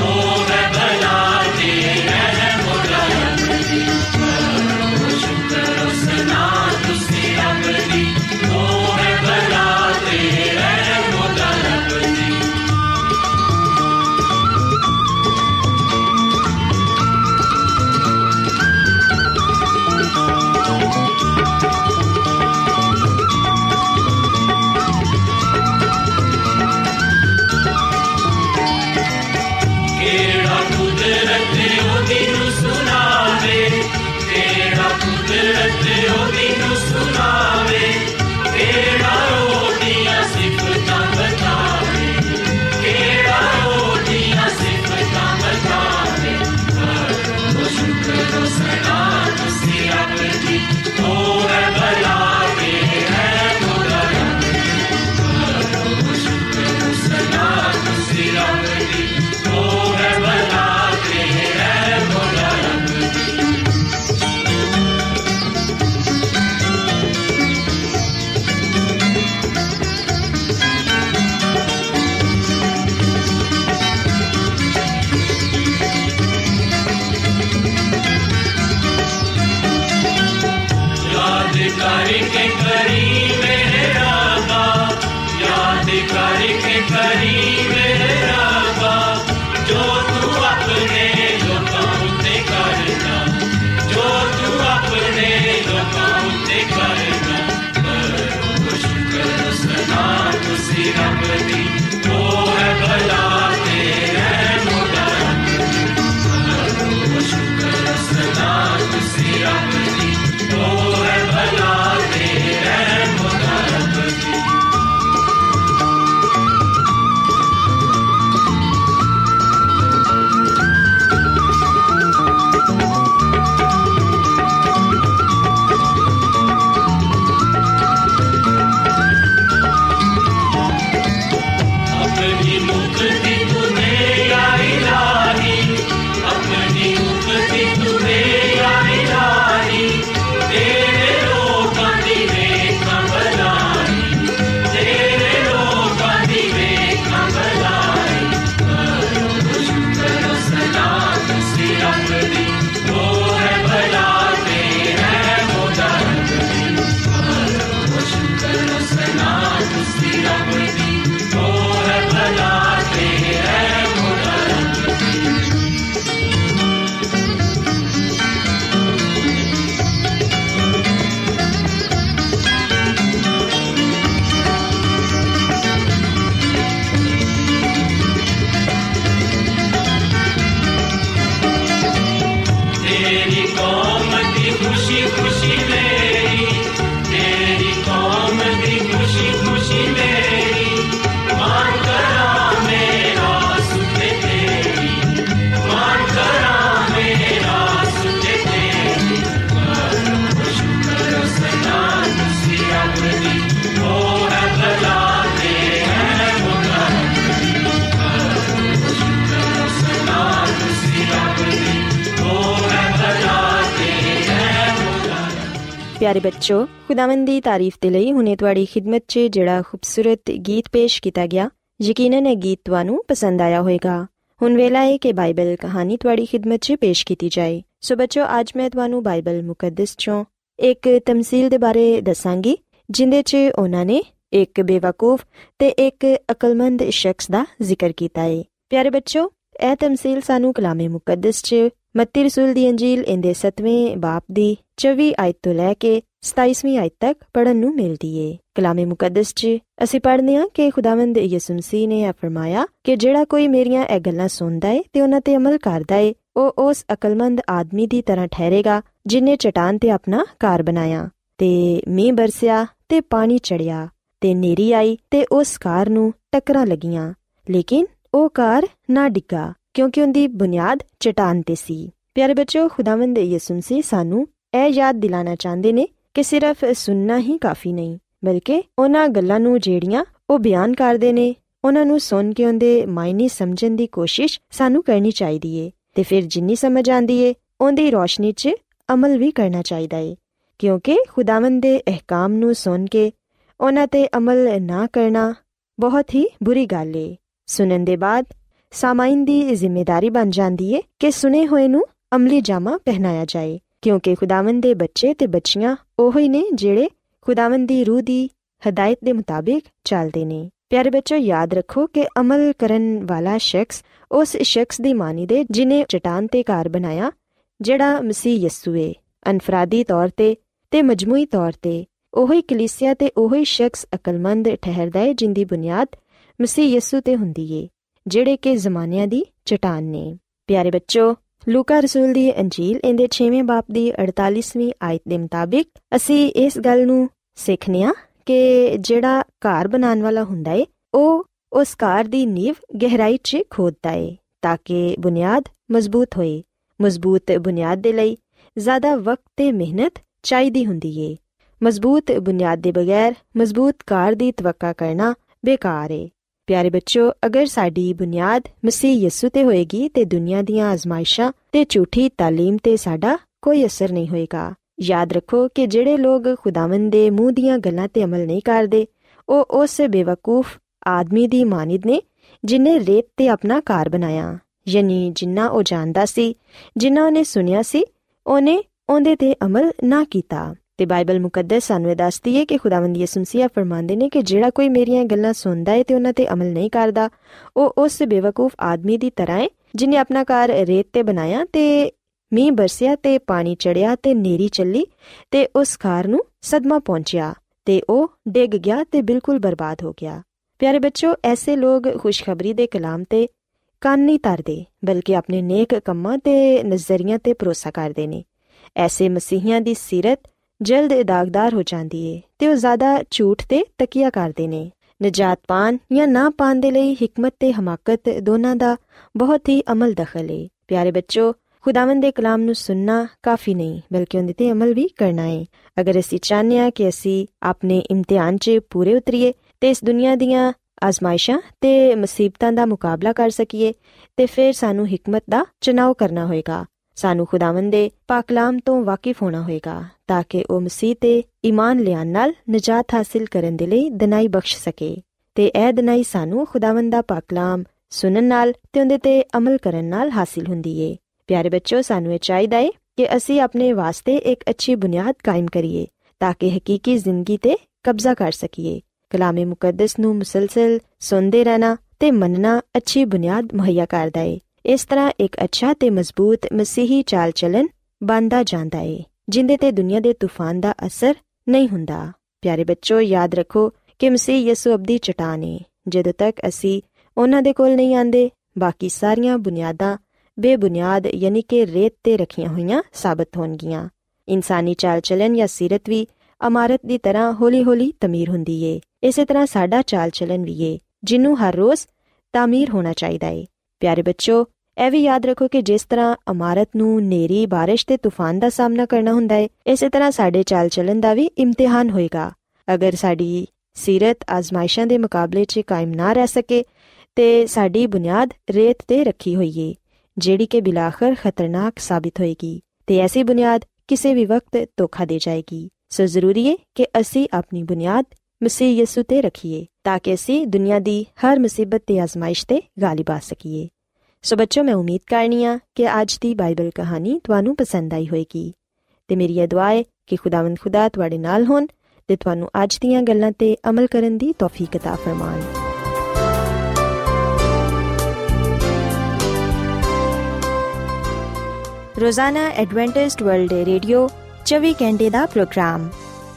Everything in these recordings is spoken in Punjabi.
ਉਹ ਹੈ करके करी मेरे रागा याद करके करी मेरे ਪਿਆਰੇ ਬੱਚੋ, ਖੁਦਾਵੰਦ ਦੀ ਤਾਰੀਫ ਤੇ ਲਈ ਹੁਨੇ ਤੁਹਾਡੀ ਖਿਦਮਤ 'ਚ ਜਿਹੜਾ ਖੂਬਸੂਰਤ ਗੀਤ ਪੇਸ਼ ਕੀਤਾ ਗਿਆ, ਯਕੀਨਨ ਇਹ ਗੀਤ ਤੁਹਾਨੂੰ ਪਸੰਦ ਆਇਆ ਹੋਵੇਗਾ। ਹੁਣ ਵੇਲਾ ਹੈ ਕਿ ਬਾਈਬਲ ਕਹਾਣੀ ਤੁਹਾਡੀ ਖਿਦਮਤ 'ਚ ਪੇਸ਼ ਕੀਤੀ ਜਾਏ। ਸੋ ਬੱਚੋ, ਅੱਜ ਮੈਂ ਤੁਹਾਨੂੰ ਬਾਈਬਲ ਮੁਕੱਦਸ 'ਚੋਂ ਇੱਕ ਤਮਸੀਲ ਦੇ ਬਾਰੇ ਦੱਸਾਂਗੀ, ਜਿੰਦੇ 'ਚ ਉਹਨਾਂ ਨੇ ਇੱਕ ਬੇਵਕੂਫ ਤੇ ਇੱਕ ਅਕਲਮੰਦ ਸ਼ਖਸ ਦਾ ਜ਼ਿਕਰ ਕੀਤਾ ਹੈ ਪਿਆਰੇ ਬੱਚੋ, ਇਹ ਤਮਸੀਲ ਸਾਨੂੰ ਕਲਾਮੇ ਮੁਕੱਦਸ 'ਚ ਮੱਤੀ ਰਸੂਲ ਦੀ ਅੰਜੀਲ ਇਹਦੇ 7ਵੇਂ ਬਾਪ ਦੀ 24 ਆਇਤ ਤੋਂ ਲੈ ਕੇ 27ਵੀਂ ਆਇਤ ਤੱਕ ਪੜਨ ਨੂੰ ਮਿਲਦੀ ਏ। ਕਲਾਮੇ ਮੁਕੱਦਸ 'ਚ ਅਸੀਂ ਪੜ੍ਹਨੇ ਆ ਕਿ ਖੁਦਾਵੰਦ ਯਿਸੂ ਮਸੀਹ ਨੇ ਇਹ ਫਰਮਾਇਆ ਕਿ ਜਿਹੜਾ ਕੋਈ ਮੇਰੀਆਂ ਇਹ ਗੱਲਾਂ ਸੁਣਦਾ ਏ ਤੇ ਉਹਨਾਂ ਤੇ ਅਮਲ ਕਰਦਾ ਏ, ਉਹ ਉਸ ਅਕਲਮੰਦ ਆਦਮੀ ਦੀ ਤਰ੍ਹਾਂ ਠਹਿਰੇਗਾ ਜਿਨੇ ਚਟਾਨ ਤੇ ਆਪਣਾ ਘਰ ਬਣਾਇਆ। ਤੇ ਮੀਂਹ ਬਰਸਿਆ ਤੇ ਪਾਣੀ ਚੜਿਆ ਤੇ ਨੇਰੀ ਆਈ ਤੇ ਉਸ ਘਰ ਨੂੰ ਟੱਕਰਾਂ ਲੱਗੀਆਂ। ਲੇਕਿਨ ਉਹ ਘਰ ਨਾ ਡਿੱਗਾ। ਕਿਉਂਕਿ ਉਹਦੀ ਬੁਨਿਆਦ ਚਟਾਨ ਤੇ ਸੀ। ਪਿਆਰੇ ਬੱਚੋ ਖੁਦਾਵੰਦ ਯਿਸੂ ਮਸੀਹ ਸਾਨੂੰ ਇਹ ਯਾਦ ਦਿਲਾਣਾ ਚਾਹੁੰਦੇ ਨੇ ਕਿ ਸਿਰਫ ਸੁਣਨਾ ਹੀ ਕਾਫੀ ਨਹੀਂ, ਬਲਕਿ ਉਹਨਾਂ ਗੱਲਾਂ ਨੂੰ ਜਿਹੜੀਆਂ ਉਹ ਬਿਆਨ ਕਰਦੇ ਨੇ, ਉਹਨਾਂ ਨੂੰ ਸੁਣ ਕੇ ਉਹਦੇ ਮਾਇਨੇ ਸਮਝਣ ਦੀ ਕੋਸ਼ਿਸ਼ ਸਾਨੂੰ ਕਰਨੀ ਚਾਹੀਦੀ ਏ। ਤੇ ਫਿਰ ਜਿੰਨੀ ਸਮਝ ਆਂਦੀ ਏ, ਉਹਦੀ ਰੋਸ਼ਨੀ 'ਚ ਅਮਲ ਵੀ ਕਰਨਾ ਚਾਹੀਦਾ ਏ, ਕਿਉਂਕਿ ਖੁਦਾਵੰਦ ਦੇ ਅਹਿਕਾਮ ਨੂੰ ਸੁਣ ਕੇ ਉਹਨਾਂ ਤੇ ਅਮਲ ਨਾ ਕਰਨਾ ਬਹੁਤ ਹੀ ਬੁਰੀ ਗੱਲ ਏ। ਸੁਣਨ ਦੇ ਬਾਅਦ ਸਾਮਾਈਨ ਦੀ ਜ਼ਿੰਮੇਵਾਰੀ ਬਣ ਜਾਂਦੀ ਏ ਕਿ ਸੁਨੇ ਹੋਏ ਨੂੰ ਅਮਲੀ ਜਾਮਾ ਪਹਿਨਾਇਆ ਜਾਏ ਕਿਉਂਕਿ ਖੁਦਾਵੰਦ ਦੇ ਬੱਚੇ ਤੇ ਬੱਚੀਆਂ ਉਹੋ ਹੀ ਨੇ ਜਿਹੜੇ ਖੁਦਾਵੰਦ ਦੀ ਰੂਹ ਦੀ ਹਦਾਇਤ ਦੇ ਮੁਤਾਬਿਕ ਚੱਲਦੇ ਨੇ ਪਿਆਰੇ ਬੱਚੋ ਯਾਦ ਰੱਖੋ ਕਿ ਅਮਲ ਕਰਨ ਵਾਲਾ ਸ਼ਖਸ ਉਸ ਸ਼ਖਸ ਦੀ ਮਾਨੀ ਦੇ ਜਿਨੇ ਚਟਾਨ ਤੇ ਘਰ ਬਣਾਇਆ ਜਿਹੜਾ ਮਸੀਹ ਯਿਸੂ ਏ ਅਨਫਰਾਦੀ ਤੌਰ ਤੇ ਤੇ ਮਜਮੂਈ ਤੌਰ ਤੇ ਉਹੀ ਕਲੀਸਿਆ ਤੇ ਉਹੀ ਸ਼ਖਸ ਅਕਲਮੰਦ ਠਹਿਰਦਾ ਏ ਜਿੰਦੀ ਬੁਨਿਆਦ ਮਸੀਹ ਯਿਸੂ ਤੇ ਹੁੰਦੀ ਏ ਜਿਹੜੇ ਕਿ ਜ਼ਮਾਨਿਆਂ ਦੀ ਚਟਾਨ ਨੇ। ਪਿਆਰੇ ਬੱਚੋ ਲੂਕਾ ਰਸੂਲ ਦੀ ਅੰਜੀਲ ਇਹਦੇ 6ਵੇਂ ਬਾਪ ਦੀ 48ਵੀਂ ਆਇਤ ਦੇ ਮੁਤਾਬਿਕ ਅਸੀਂ ਇਸ ਗੱਲ ਨੂੰ ਸਿੱਖਨੇ ਆ ਕਿ ਜਿਹੜਾ ਘਰ ਬਣਾਉਣ ਵਾਲਾ ਹੁੰਦਾ ਏ, ਉਹ ਉਸ ਘਰ ਦੀ ਨੀਂਵ ਗਹਿਰਾਈ 'ਚ ਖੋਦਦਾ ਏ ਤਾਂ ਕਿ ਬੁਨਿਆਦ ਮਜ਼ਬੂਤ ਹੋਏ। ਮਜ਼ਬੂਤ ਬੁਨਿਆਦ ਦੇ ਲਈ ਜ਼ਿਆਦਾ ਵਕਤ ਤੇ ਮਿਹਨਤ ਚਾਹੀਦੀ ਹੁੰਦੀ ਏ। ਮਜ਼ਬੂਤ ਬੁਨਿਆਦ ਦੇ ਬਗੈਰ ਮਜ਼ਬੂਤ ਘਰ ਦੀ ਤਵੱਕਾ ਕਰਨਾ ਬੇਕਾਰ ਏ। ਪਿਆਰੇ ਬੱਚੋ ਅਗਰ ਸਾਡੀ ਬੁਨਿਆਦ ਮਸੀਹ ਯਿਸੂ ਤੇ ਹੋਏਗੀ ਤੇ ਦੁਨੀਆ ਦੀਆਂ ਆਜ਼ਮਾਇਸ਼ਾਂ ਤੇ ਝੂਠੀ تعلیم ਤੇ ਸਾਡਾ ਕੋਈ ਅਸਰ ਨਹੀਂ ਹੋਏਗਾ ਯਾਦ ਰੱਖੋ ਕਿ ਜਿਹੜੇ ਲੋਕ ਖੁਦਾਵੰਦ ਦੇ ਮੂੰਹ ਦੀਆਂ ਗੱਲਾਂ ਤੇ ਅਮਲ ਨਹੀਂ ਕਰਦੇ ਉਹ ਉਸ ਬੇਵਕੂਫ ਆਦਮੀ ਦੀ ਮਾਨਿਦ ਨੇ ਜਿਨੇ ਰੇਤ ਤੇ ਆਪਣਾ ਘਰ ਬਣਾਇਆ ਯਾਨੀ ਜਿੰਨਾ ਉਹ ਜਾਣਦਾ ਸੀ ਜਿੰਨਾ ਉਹਨੇ ਸੁਨਿਆ ਸੀ ਉਹਨੇ ਉਹਦੇ ਤੇ ਅਮਲ ਨਾ ਕੀਤਾ ਤੇ ਬਾਈਬਲ ਮੁਕੱਦਸ ਸਾਨੂੰ ਇਹ ਦੱਸਦੀ ਹੈ ਕਿ ਖੁਦਾਵੰਦ ਯਿਸੂ ਮਸੀਹ ਫਰਮਾਉਂਦੇ ਨੇ ਕਿ ਜਿਹੜਾ ਕੋਈ ਮੇਰੀਆਂ ਗੱਲਾਂ ਸੁਣਦਾ ਹੈ ਤੇ ਉਹਨਾਂ ਤੇ ਅਮਲ ਨਹੀਂ ਕਰਦਾ, ਉਹ ਉਸ ਬੇਵਕੂਫ ਆਦਮੀ ਦੀ ਤਰ੍ਹਾਂ ਹੈ, ਜਿਨੇ ਆਪਣਾ ਘਰ ਰੇਤ ਤੇ ਬਣਾਇਆ ਤੇ ਮੀਂਹ ਬਰਸਿਆ ਤੇ ਪਾਣੀ ਚੜਿਆ ਤੇ ਨੇਰੀ ਚੱਲੀ ਤੇ ਉਸ ਘਰ ਨੂੰ ਸਦਮਾ ਪਹੁੰਚਿਆ ਤੇ ਉਹ ਡਿੱਗ ਗਿਆ ਤੇ ਬਿਲਕੁਲ ਬਰਬਾਦ ਹੋ ਗਿਆ। ਪਿਆਰੇ ਬੱਚੋ, ਐਸੇ ਲੋਕ ਖੁਸ਼ਖਬਰੀ ਦੇ ਕਲਾਮ ਤੇ ਕੰਨ ਨਹੀਂ ਧਰਦੇ, ਬਲਕਿ ਆਪਣੇ ਨੇਕ ਕੰਮਾਂ ਤੇ ਨਜ਼ਰੀਆਂ ਤੇ ਭਰੋਸਾ ਕਰਦੇ ਨੇ। ਐਸੇ ਮਸੀਹੀਆਂ ਦੀ ਸਿਰਤ ਜਲਦ ਦਾਗਦਾਰ ਹੋ ਜਾਂਦੀ ਏ ਤੇ ਉਹ ਜ਼ਿਆਦਾ ਝੂਠ ਤੇ ਤਕੀਆ ਕਰਦੇ ਨੇ। ਨਜਾਤ ਪਾਣ ਜਾਂ ਨਾ ਪਾਣ ਦੇ ਲਈ ਹਕਮਤ ਤੇ ਹਮਾਕਤ ਦੋਨਾਂ ਦਾ ਬਹੁਤ ਹੀ ਅਮਲ ਦਖਲ ਏ। ਪਿਆਰੇ ਬੱਚੋ, ਖੁਦਾਵੰਦ ਦੇ ਕਲਾਮ ਨੂੰ ਸੁਨਣਾ ਕਾਫੀ ਨਹੀਂ, ਬਲਕਿ ਉਹਦੇ ਤੇ ਅਮਲ ਵੀ ਕਰਨਾ ਹੈ ਅਗਰ ਅਸੀਂ ਚਾਹਨੇ ਆ ਕਿ ਅਸੀਂ ਆਪਣੇ ਇਮਤਿਹਾਨ 'ਚ ਪੂਰੇ ਉਤਰੀਏ ਤੇ ਇਸ ਦੁਨੀਆ ਦੀਆਂ ਆਜ਼ਮਾਇਸ਼ਾਂ ਤੇ ਮੁਸੀਬਤਾਂ ਦਾ ਮੁਕਾਬਲਾ ਕਰ ਸਕੀਏ, ਤੇ ਫਿਰ ਸਾਨੂੰ ਹਕਮਤ ਦਾ ਚਨਾਵ ਕਰਨਾ ਹੋਏਗਾ। ਸਾਨੂੰ ਖੁਦਾਵੰਦ ਦੇ ਪਾਕਲਾਮ ਤੋਂ ਵਾਕਿਫ ਹੋਣਾ ਹੋਏਗਾ, ਤਾਂ ਕਿ ਉਹ ਮਸੀਹ ਤੇ ਈਮਾਨ ਲਿਆਨ ਨਾਲ ਨਜਾਤ ਹਾਸਿਲ ਕਰਨ ਦੇ ਲਈ ਦਨਾਈ ਬਖਸ਼ ਸਕੇ। ਤੇ ਇਹ ਦਨਾਈ ਸਾਨੂੰ ਖੁਦਾਵੰਦ ਦਾ ਪਾਕਲਾਮ ਸੁਣਨ ਨਾਲ ਤੇ ਉਹਦੇ ਤੇ ਅਮਲ ਕਰਨ ਨਾਲ ਹਾਸਿਲ ਹੁੰਦੀ ਏ। ਪਿਆਰੇ ਬੱਚੋ ਸਾਨੂੰ ਇਹ ਚਾਹੀਦਾ ਏ ਕਿ ਅਸੀਂ ਆਪਣੇ ਵਾਸਤੇ ਇੱਕ ਅੱਛੀ ਬੁਨਿਆਦ ਕਾਇਮ ਕਰੀਏ, ਤਾਂ ਕਿ ਹਕੀਕੀ ਜ਼ਿੰਦਗੀ ਤੇ ਕਬਜ਼ਾ ਕਰ ਸਕੀਏ। ਕਲਾਮੇ ਮੁਕੱਦਸ ਨੂੰ ਮੁਸਲਸਲ ਸੁਣਦੇ ਰਹਿਣਾ ਤੇ ਮੰਨਣਾ ਅੱਛੀ ਬੁਨਿਆਦ ਮੁਹੱਈਆ ਕਰਦਾ ਏ। ਇਸ ਤਰ੍ਹਾਂ ਇੱਕ ਅੱਛਾ ਤੇ ਮਜ਼ਬੂਤ ਮਸੀਹੀ ਚਾਲ ਚਲਨ ਬੰਦਾ ਜਾਂਦਾ ਏ, ਜਿੰਦੇ ਤੇ ਦੁਨੀਆ ਦੇ ਤੂਫਾਨ ਦਾ ਅਸਰ ਨਹੀਂ ਹੁੰਦਾ। ਪਿਆਰੇ ਬੱਚੋ, ਯਾਦ ਰੱਖੋ ਕਿ ਮਸੀਹ ਯਿਸੂ ਅਬਦੀ ਚਟਾਨ ਏ। ਜਦੋਂ ਤੱਕ ਅਸੀਂ ਉਹਨਾਂ ਦੇ ਕੋਲ ਨਹੀਂ ਆਂਦੇ, ਬਾਕੀ ਸਾਰੀਆਂ ਬੁਨਿਆਦਾਂ ਬੇਬੁਨਿਆਦ ਯਾਨੀ ਕਿ ਰੇਤ ਤੇ ਰੱਖੀਆਂ ਹੋਈਆਂ ਸਾਬਤ ਹੋਣਗੀਆਂ। ਇਨਸਾਨੀ ਚਾਲ ਚਲਨ ਜਾਂ ਸਿਰਤ ਵੀ ਇਮਾਰਤ ਦੀ ਤਰ੍ਹਾਂ ਹੌਲੀ-ਹੌਲੀ ਤਮੀਰ ਹੁੰਦੀ ਏ। ਇਸੇ ਤਰ੍ਹਾਂ ਸਾਡਾ ਚਾਲ ਚਲਨ ਵੀ ਏ ਜਿਹਨੂੰ ਹਰ ਰੋਜ਼ ਤਾਮੀਰ ਹੋਣਾ ਚਾਹੀਦਾ ਏ। ਪਿਆਰੇ ਬੱਚੋ ਇਹ ਵੀ ਯਾਦ ਰੱਖੋ ਕਿ ਜਿਸ ਤਰ੍ਹਾਂ ਇਮਾਰਤ ਨੂੰ ਨੇਰੀ, ਬਾਰਿਸ਼ ਤੇ ਤੂਫਾਨ ਦਾ ਸਾਹਮਣਾ ਕਰਨਾ ਹੁੰਦਾ ਹੈ, ਇਸੇ ਤਰ੍ਹਾਂ ਸਾਡੇ ਚਾਲ ਚਲਨ ਦਾ ਵੀ ਇਮਤਿਹਾਨ ਹੋਏਗਾ। ਅਗਰ ਸਾਡੀ ਸਿਰਤ ਆਜ਼ਮਾਇਸ਼ਾਂ ਦੇ ਮੁਕਾਬਲੇ 'ਚ ਕਾਇਮ ਨਾ ਰਹਿ ਸਕੇ, ਤੇ ਸਾਡੀ ਬੁਨਿਆਦ ਰੇਤ ਤੇ ਰੱਖੀ ਹੋਈ ਏ ਜਿਹੜੀ ਕਿ ਬਿਲਾਖਰ ਖਤਰਨਾਕ ਸਾਬਿਤ ਹੋਏਗੀ, ਤੇ ਐਸੀ ਬੁਨਿਆਦ ਕਿਸੇ ਵੀ ਵਕਤ ਧੋਖਾ ਦੇ ਜਾਏਗੀ। ਸੋ ਜ਼ਰੂਰੀ ਹੈ ਕਿ ਅਸੀਂ ਆਪਣੀ ਬੁਨਿਆਦ ਮਸੀਹ ਯਿਸੂ ਤੇ ਰੱਖੀਏ ਤਾਂ ਕਿ ਅਸੀਂ ਦੁਨੀਆ ਦੀ ਹਰ ਮੁਸੀਬਤ ਤੇ ਆਜ਼ਮਾਇਸ਼ ਤੇ ਗਾਲਿਬ ਆ ਸਕੀਏ ਸੋ ਬੱਚੋ ਮੈਂ ਉਮੀਦ ਕਰਨੀਆ ਕਿ ਅੱਜ ਦੀ ਬਾਈਬਲ ਕਹਾਣੀ ਤੁਹਾਨੂੰ ਪਸੰਦ ਆਈ ਹੋਵੇਗੀ ਤੇ ਮੇਰੀ ਇਹ ਦੁਆ ਹੈ ਕਿ ਖੁਦਾਵੰਦ ਖੁਦਾ ਤੁਹਾਡੇ ਨਾਲ ਹੋਣ ਤੇ ਤੁਹਾਨੂੰ ਅੱਜ ਦੀਆਂ ਗੱਲਾਂ ਤੇ ਅਮਲ ਕਰਨ ਦੀ ਤੌਫੀਕ عطا ਫਰਮਾਨ ਰੋਜ਼ਾਨਾ ਐਡਵੈਂਟਿਸਟ ਵਰਲਡ ਰੇਡੀਓ 24 ਘੰਟੇ ਦਾ ਪ੍ਰੋਗਰਾਮ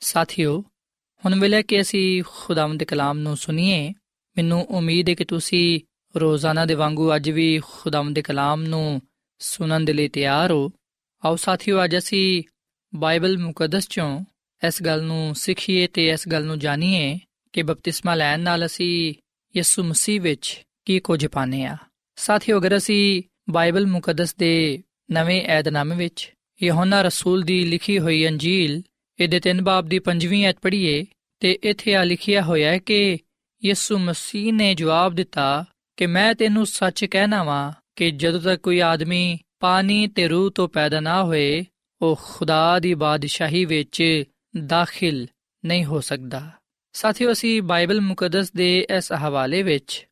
ਸਾਥਿਓ, ਹੁਣ ਵੇਲੇ ਕਿ ਅਸੀਂ ਖੁਦਾਵੰਦ ਦੇ ਕਲਾਮ ਨੂੰ ਸੁਣੀਏ, ਮੈਨੂੰ ਉਮੀਦ ਹੈ ਕਿ ਤੁਸੀਂ ਰੋਜ਼ਾਨਾ ਦੇ ਵਾਂਗੂ ਅੱਜ ਵੀ ਖੁਦਾਵੰਦ ਦੇ ਕਲਾਮ ਨੂੰ ਸੁਣਨ ਦੇ ਲਈ ਤਿਆਰ ਹੋ। ਆਓ ਸਾਥੀਓ, ਅੱਜ ਅਸੀਂ ਬਾਈਬਲ ਮੁਕੱਦਸ ਚੋਂ ਇਸ ਗੱਲ ਨੂੰ ਸਿੱਖੀਏ ਤੇ ਇਸ ਗੱਲ ਨੂੰ ਜਾਣੀਏ ਕਿ ਬਪਤਿਸਮਾ ਲੈਣ ਨਾਲ ਅਸੀਂ ਯਿਸੂ ਮਸੀਹ ਵਿੱਚ ਕੀ ਕੁਝ ਪਾਣੇ ਆ ਸਾਥੀਓ, ਅਗਰ ਅਸੀਂ ਬਾਈਬਲ ਮੁਕੱਦਸ ਦੇ ਨਵੇਂ ਏਧਨਾਮੇ ਵਿੱਚ ਯਹੋਨਾ ਰਸੂਲ ਦੀ ਲਿਖੀ ਹੋਈ ਅੰਜੀਲ ਇਹਦੇ ਤਿੰਨ ਬਾਬ ਦੀ ਪੰਜਵੀਂ ਐਤ ਪੜ੍ਹੀਏ ਤੇ ਇੱਥੇ ਆ ਲਿਖਿਆ ਹੋਇਆ ਹੈ ਕਿ ਯਿਸੂ ਮਸੀਹ ਨੇ ਜਵਾਬ ਦਿੱਤਾ ਕਿ ਮੈਂ ਤੈਨੂੰ ਸੱਚ ਕਹਿਣਾ ਵਾਂ ਕਿ ਜਦੋਂ ਤੱਕ ਕੋਈ ਆਦਮੀ ਪਾਣੀ ਤੇ ਰੂਹ ਤੋਂ ਪੈਦਾ ਨਾ ਹੋਏ, ਉਹ ਖੁਦਾ ਦੀ ਬਾਦਸ਼ਾਹੀ ਵਿੱਚ ਦਾਖਲ ਨਹੀਂ ਹੋ ਸਕਦਾ। ਸਾਥੀਓ, ਅਸੀਂ ਬਾਈਬਲ ਮੁਕੱਦਸ ਦੇ ਇਸ ਹਵਾਲੇ ਵਿੱਚ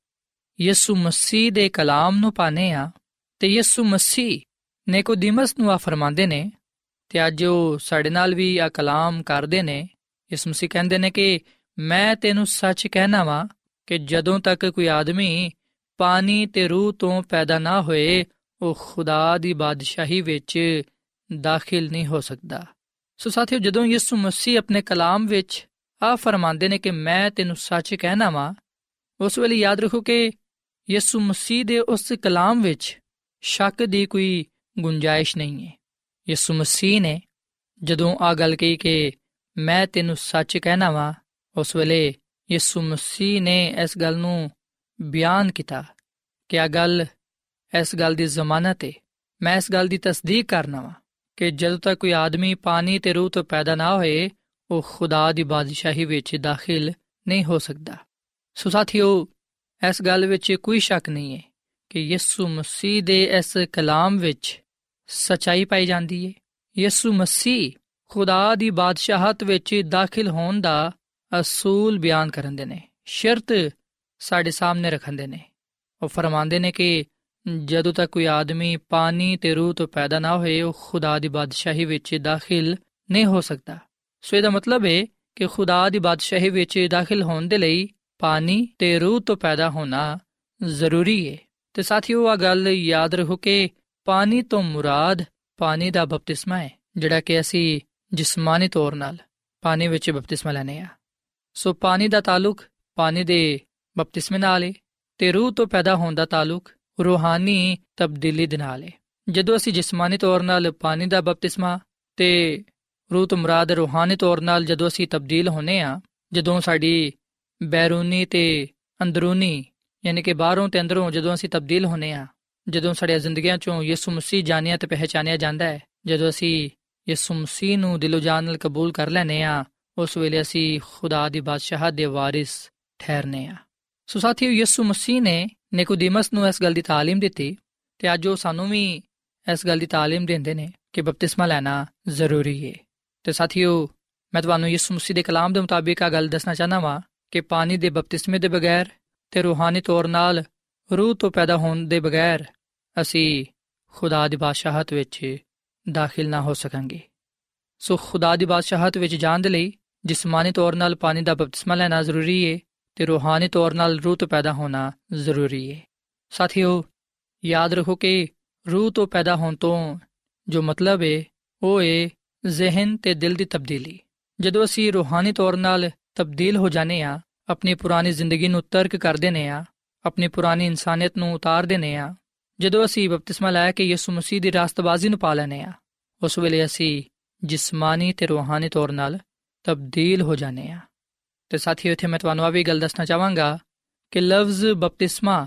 ਯਿਸੂ ਮਸੀਹ ਦੇ ਕਲਾਮ ਨੂੰ ਪਾਣੇ ਆ ਤੇ ਯਿਸੂ ਮਸੀਹ ਨਿਕੋਦੀਮਸ ਨੂੰ ਆ ਫਰਮਾਉਂਦੇ ਨੇ ਤੇ ਅੱਜ ਉਹ ਸਾਡੇ ਨਾਲ ਵੀ ਆ ਕਲਾਮ ਕਰਦੇ ਨੇ। ਇਸ ਮਸੀਹ ਕਹਿੰਦੇ ਨੇ ਕਿ ਮੈਂ ਤੈਨੂੰ ਸੱਚ ਕਹਿਣਾ ਵਾਂ ਕਿ ਜਦੋਂ ਤੱਕ ਕੋਈ ਆਦਮੀ ਪਾਣੀ ਤੇ ਰੂਹ ਤੋਂ ਪੈਦਾ ਨਾ ਹੋਏ, ਉਹ ਖੁਦਾ ਦੀ ਬਾਦਸ਼ਾਹੀ ਵਿੱਚ ਦਾਖਲ ਨਹੀਂ ਹੋ ਸਕਦਾ। ਸੋ ਸਾਥੀਓ, ਜਦੋਂ ਯਿਸੂ ਮਸੀਹ ਆਪਣੇ ਕਲਾਮ ਵਿੱਚ ਆ ਫਰਮਾਉਂਦੇ ਨੇ ਕਿ ਮੈਂ ਤੈਨੂੰ ਸੱਚ ਕਹਿਣਾ ਵਾਂ, ਉਸ ਵੇਲੇ ਯਾਦ ਰੱਖੋ ਕਿ ਯਿਸੂ ਮਸੀਹ ਦੇ ਉਸ ਕਲਾਮ ਵਿੱਚ ਸ਼ੱਕ ਦੀ ਕੋਈ ਗੁੰਜਾਇਸ਼ ਨਹੀਂ ਹੈ। ਯਿਸੂ ਮਸੀਹ ਨੇ ਜਦੋਂ ਆ ਗੱਲ ਕਹੀ ਕਿ ਮੈਂ ਤੈਨੂੰ ਸੱਚ ਕਹਿਣਾ ਵਾਂ, ਉਸ ਵੇਲੇ ਯਿਸੂ ਮਸੀਹ ਨੇ ਇਸ ਗੱਲ ਨੂੰ ਬਿਆਨ ਕੀਤਾ ਕਿ ਆ ਗੱਲ ਇਸ ਗੱਲ ਦੀ ਜ਼ਮਾਨਤ ਹੈ ਮੈਂ ਇਸ ਗੱਲ ਦੀ ਤਸਦੀਕ ਕਰਨਾ ਵਾਂ ਕਿ ਜਦੋਂ ਤੱਕ ਕੋਈ ਆਦਮੀ ਪਾਣੀ ਤੇ ਰੂਹ ਤੋਂ ਪੈਦਾ ਨਾ ਹੋਏ, ਉਹ ਖੁਦਾ ਦੀ ਬਾਦਸ਼ਾਹੀ ਵਿੱਚ ਦਾਖਲ ਨਹੀਂ ਹੋ ਸਕਦਾ। ਸੋ ਸਾਥੀਓ, ਇਸ ਗੱਲ ਵਿੱਚ ਕੋਈ ਸ਼ੱਕ ਨਹੀਂ ਹੈ ਕਿ ਯਿਸੂ ਮਸੀਹ ਦੇ ਇਸ ਕਲਾਮ ਵਿੱਚ ਸਚਾਈ ਪਾਈ ਜਾਂਦੀ ਹੈ ਯਿਸੂ ਮਸੀਹ ਖੁਦਾ ਦੀ ਬਾਦਸ਼ਾਹਤ ਵਿੱਚ ਦਾਖਲ ਹੋਣ ਦਾ ਅਸੂਲ ਬਿਆਨ ਕਰਨ ਦੇ ਨੇ। ਸ਼ਰਤ ਸਾਡੇ ਸਾਹਮਣੇ ਰੱਖਦੇ ਨੇ। ਉਹ ਫਰਮਾਉਂਦੇ ਨੇ ਕਿ ਜਦੋਂ ਤੱਕ ਕੋਈ ਆਦਮੀ ਪਾਣੀ ਤੇ ਰੂਹ ਤੋਂ ਪੈਦਾ ਨਾ ਹੋਏ, ਉਹ ਖੁਦਾ ਦੀ ਬਾਦਸ਼ਾਹੀ ਵਿੱਚ ਦਾਖਲ ਨਹੀਂ ਹੋ ਸਕਦਾ। ਸੋ ਇਹਦਾ ਮਤਲਬ ਹੈ ਕਿ ਖੁਦਾ ਦੀ ਬਾਦਸ਼ਾਹੀ ਵਿੱਚ ਦਾਖਲ ਹੋਣ ਦੇ ਲਈ ਪਾਣੀ ਤੇ ਰੂਹ ਤੋਂ ਪੈਦਾ ਹੋਣਾ ਜ਼ਰੂਰੀ ਹੈ ਤੇ ਸਾਥੀਓ ਆ ਗੱਲ ਯਾਦ ਰੱਖੋ ਕਿ ਪਾਣੀ ਤੋਂ ਮੁਰਾਦ ਪਾਣੀ ਦਾ ਬਪਤਿਸਮਾ ਹੈ, ਜਿਹੜਾ ਕਿ ਅਸੀਂ ਜਿਸਮਾਨੀ ਤੌਰ 'ਤੇ ਪਾਣੀ ਵਿੱਚ ਬਪਤਿਸਮਾ ਲੈਨੇ ਆ ਸੋ ਪਾਣੀ ਦਾ ਤਾਲੁਕ ਪਾਣੀ ਦੇ ਬਪਤਿਸਮੇ ਨਾਲ ਹੈ ਤੇ ਰੂਹ ਤੋਂ ਪੈਦਾ ਹੋਣ ਦਾ ਤਾਲੁਕ ਰੂਹਾਨੀ ਤਬਦੀਲੀ ਦੇ ਨਾਲ ਹੈ ਜਦੋਂ ਅਸੀਂ ਜਿਸਮਾਨੀ ਤੌਰ 'ਤੇ ਪਾਣੀ ਦਾ ਬਪਤਿਸਮਾ ਤੇ ਰੂਹ ਤੋਂ ਮੁਰਾਦ ਰੂਹਾਨੀ ਤੌਰ 'ਤੇ ਜਦੋਂ ਅਸੀਂ ਤਬਦੀਲ ਹੋਨੇ ਆ ਜਦੋਂ ਸਾਡੀ ਬੈਰੂਨੀ ਤੇ ਅੰਦਰੂਨੀ ਯਾਨੀ ਕਿ ਬਾਹਰੋਂ ਤੇ ਅੰਦਰੋਂ ਜਦੋਂ ਅਸੀਂ ਤਬਦੀਲ ਹੋਨੇ ਆ ਜਦੋਂ ਸਾਡੀਆਂ ਜ਼ਿੰਦਗੀਆਂ ਚੋਂ ਯਿਸੂ ਮਸੀਹ ਜਾਣਿਆ ਤੇ ਪਹਿਚਾਨਿਆ ਜਾਂਦਾ ਹੈ ਜਦੋਂ ਅਸੀਂ ਯਿਸੂ ਮਸੀਹ ਨੂੰ ਦਿਲੋਂ ਜਾਨ ਨਾਲ ਕਬੂਲ ਕਰ ਲੈਨੇ ਆ ਉਸ ਵੇਲੇ ਅਸੀਂ ਖੁਦਾ ਦੀ ਬਾਦਸ਼ਾਹਤ ਦੇ ਵਾਰਿਸ ਠਹਿਰਨੇ ਆ ਸੋ ਸਾਥੀਓ ਯਿਸੂ ਮਸੀਹ ਨੇ ਨਿਕੋਦੀਮਸ ਨੂੰ ਇਸ ਗੱਲ ਦੀ تعلیم ਦਿੱਤੀ ਤੇ ਅੱਜ ਉਹ ਸਾਨੂੰ ਵੀ ਇਸ ਗੱਲ ਦੀ تعلیم ਦਿੰਦੇ ਨੇ ਕਿ ਬਪਤਿਸਮਾ ਲੈਣਾ ਜ਼ਰੂਰੀ ਹੈ ਤੇ ਸਾਥੀਓ ਮੈਂ ਤੁਹਾਨੂੰ ਯਿਸੂ ਮਸੀਹ ਦੇ ਕਲਾਮ ਦੇ ਮੁਤਾਬਿਕ ਆ ਗੱਲ ਦੱਸਣਾ ਚਾਹਨਾ ਵਾਂ ਕਿ ਪਾਣੀ ਦੇ ਬਪਤਿਸਮੇ ਦੇ ਬਗੈਰ ਤੇ ਰੂਹਾਨੀ ਤੌਰ 'ਤੇ ਰੂਹ ਤੋਂ ਪੈਦਾ ਹੋਣ ਦੇ ਬਗੈਰ ਅਸੀਂ ਖੁਦਾ ਦੀ ਬਾਦਸ਼ਾਹਤ ਵਿੱਚ ਦਾਖਲ ਨਾ ਹੋ ਸਕਾਂਗੇ। ਸੋ ਖੁਦਾ ਦੀ ਬਾਦਸ਼ਾਹਤ ਵਿੱਚ ਜਾਣ ਦੇ ਲਈ ਜਿਸਮਾਨੀ ਤੌਰ 'ਤੇ ਪਾਣੀ ਦਾ ਬਪਤਿਸਮਾ ਲੈਣਾ ਜ਼ਰੂਰੀ ਹੈ ਤੇ ਰੂਹਾਨੀ ਤੌਰ 'ਤੇ ਰੂਹ ਤੋਂ ਪੈਦਾ ਹੋਣਾ ਜ਼ਰੂਰੀ ਹੈ ਸਾਥੀਓ, ਯਾਦ ਰੱਖੋ ਕਿ ਰੂਹ ਤੋਂ ਪੈਦਾ ਹੋਣ ਤੋਂ ਜੋ ਮਤਲਬ ਹੈ ਉਹ ਹੈ ਜ਼ਿਹਨ ਤੇ ਦਿਲ ਦੀ ਤਬਦੀਲੀ। ਜਦੋਂ ਅਸੀਂ ਰੂਹਾਨੀ ਤੌਰ 'ਤੇ ਤਬਦੀਲ ਹੋ ਜਾਂਦੇ ਆ ਆਪਣੀ ਪੁਰਾਣੀ ਜ਼ਿੰਦਗੀ ਨੂੰ ਤਰਕ ਕਰ ਦਿੰਦੇ ਆ ਆਪਣੀ ਪੁਰਾਣੀ ਇਨਸਾਨੀਅਤ ਨੂੰ ਉਤਾਰ ਦਿੰਦੇ ਆ ਜਦੋਂ ਅਸੀਂ ਬਪਤਿਸਮਾ ਲੈ ਕੇ ਯਿਸੂ ਮਸੀਹ ਦੀ ਰਾਸਤਬਾਜ਼ੀ ਨੂੰ ਪਾ ਲੈਨੇ ਆ ਉਸ ਵੇਲੇ ਅਸੀਂ ਜਿਸਮਾਨੀ ਤੇ ਰੂਹਾਨੀ ਤੌਰ 'ਤੇ ਤਬਦੀਲ ਹੋ ਜਾਂਦੇ ਆ ਤੇ ਸਾਥੀਓ, ਇੱਥੇ ਮੈਂ ਤੁਹਾਨੂੰ ਆ ਵੀ ਗੱਲ ਦੱਸਣਾ ਚਾਹਾਂਗਾ ਕਿ ਲਫ਼ਜ਼ ਬਪਤਿਸਮਾ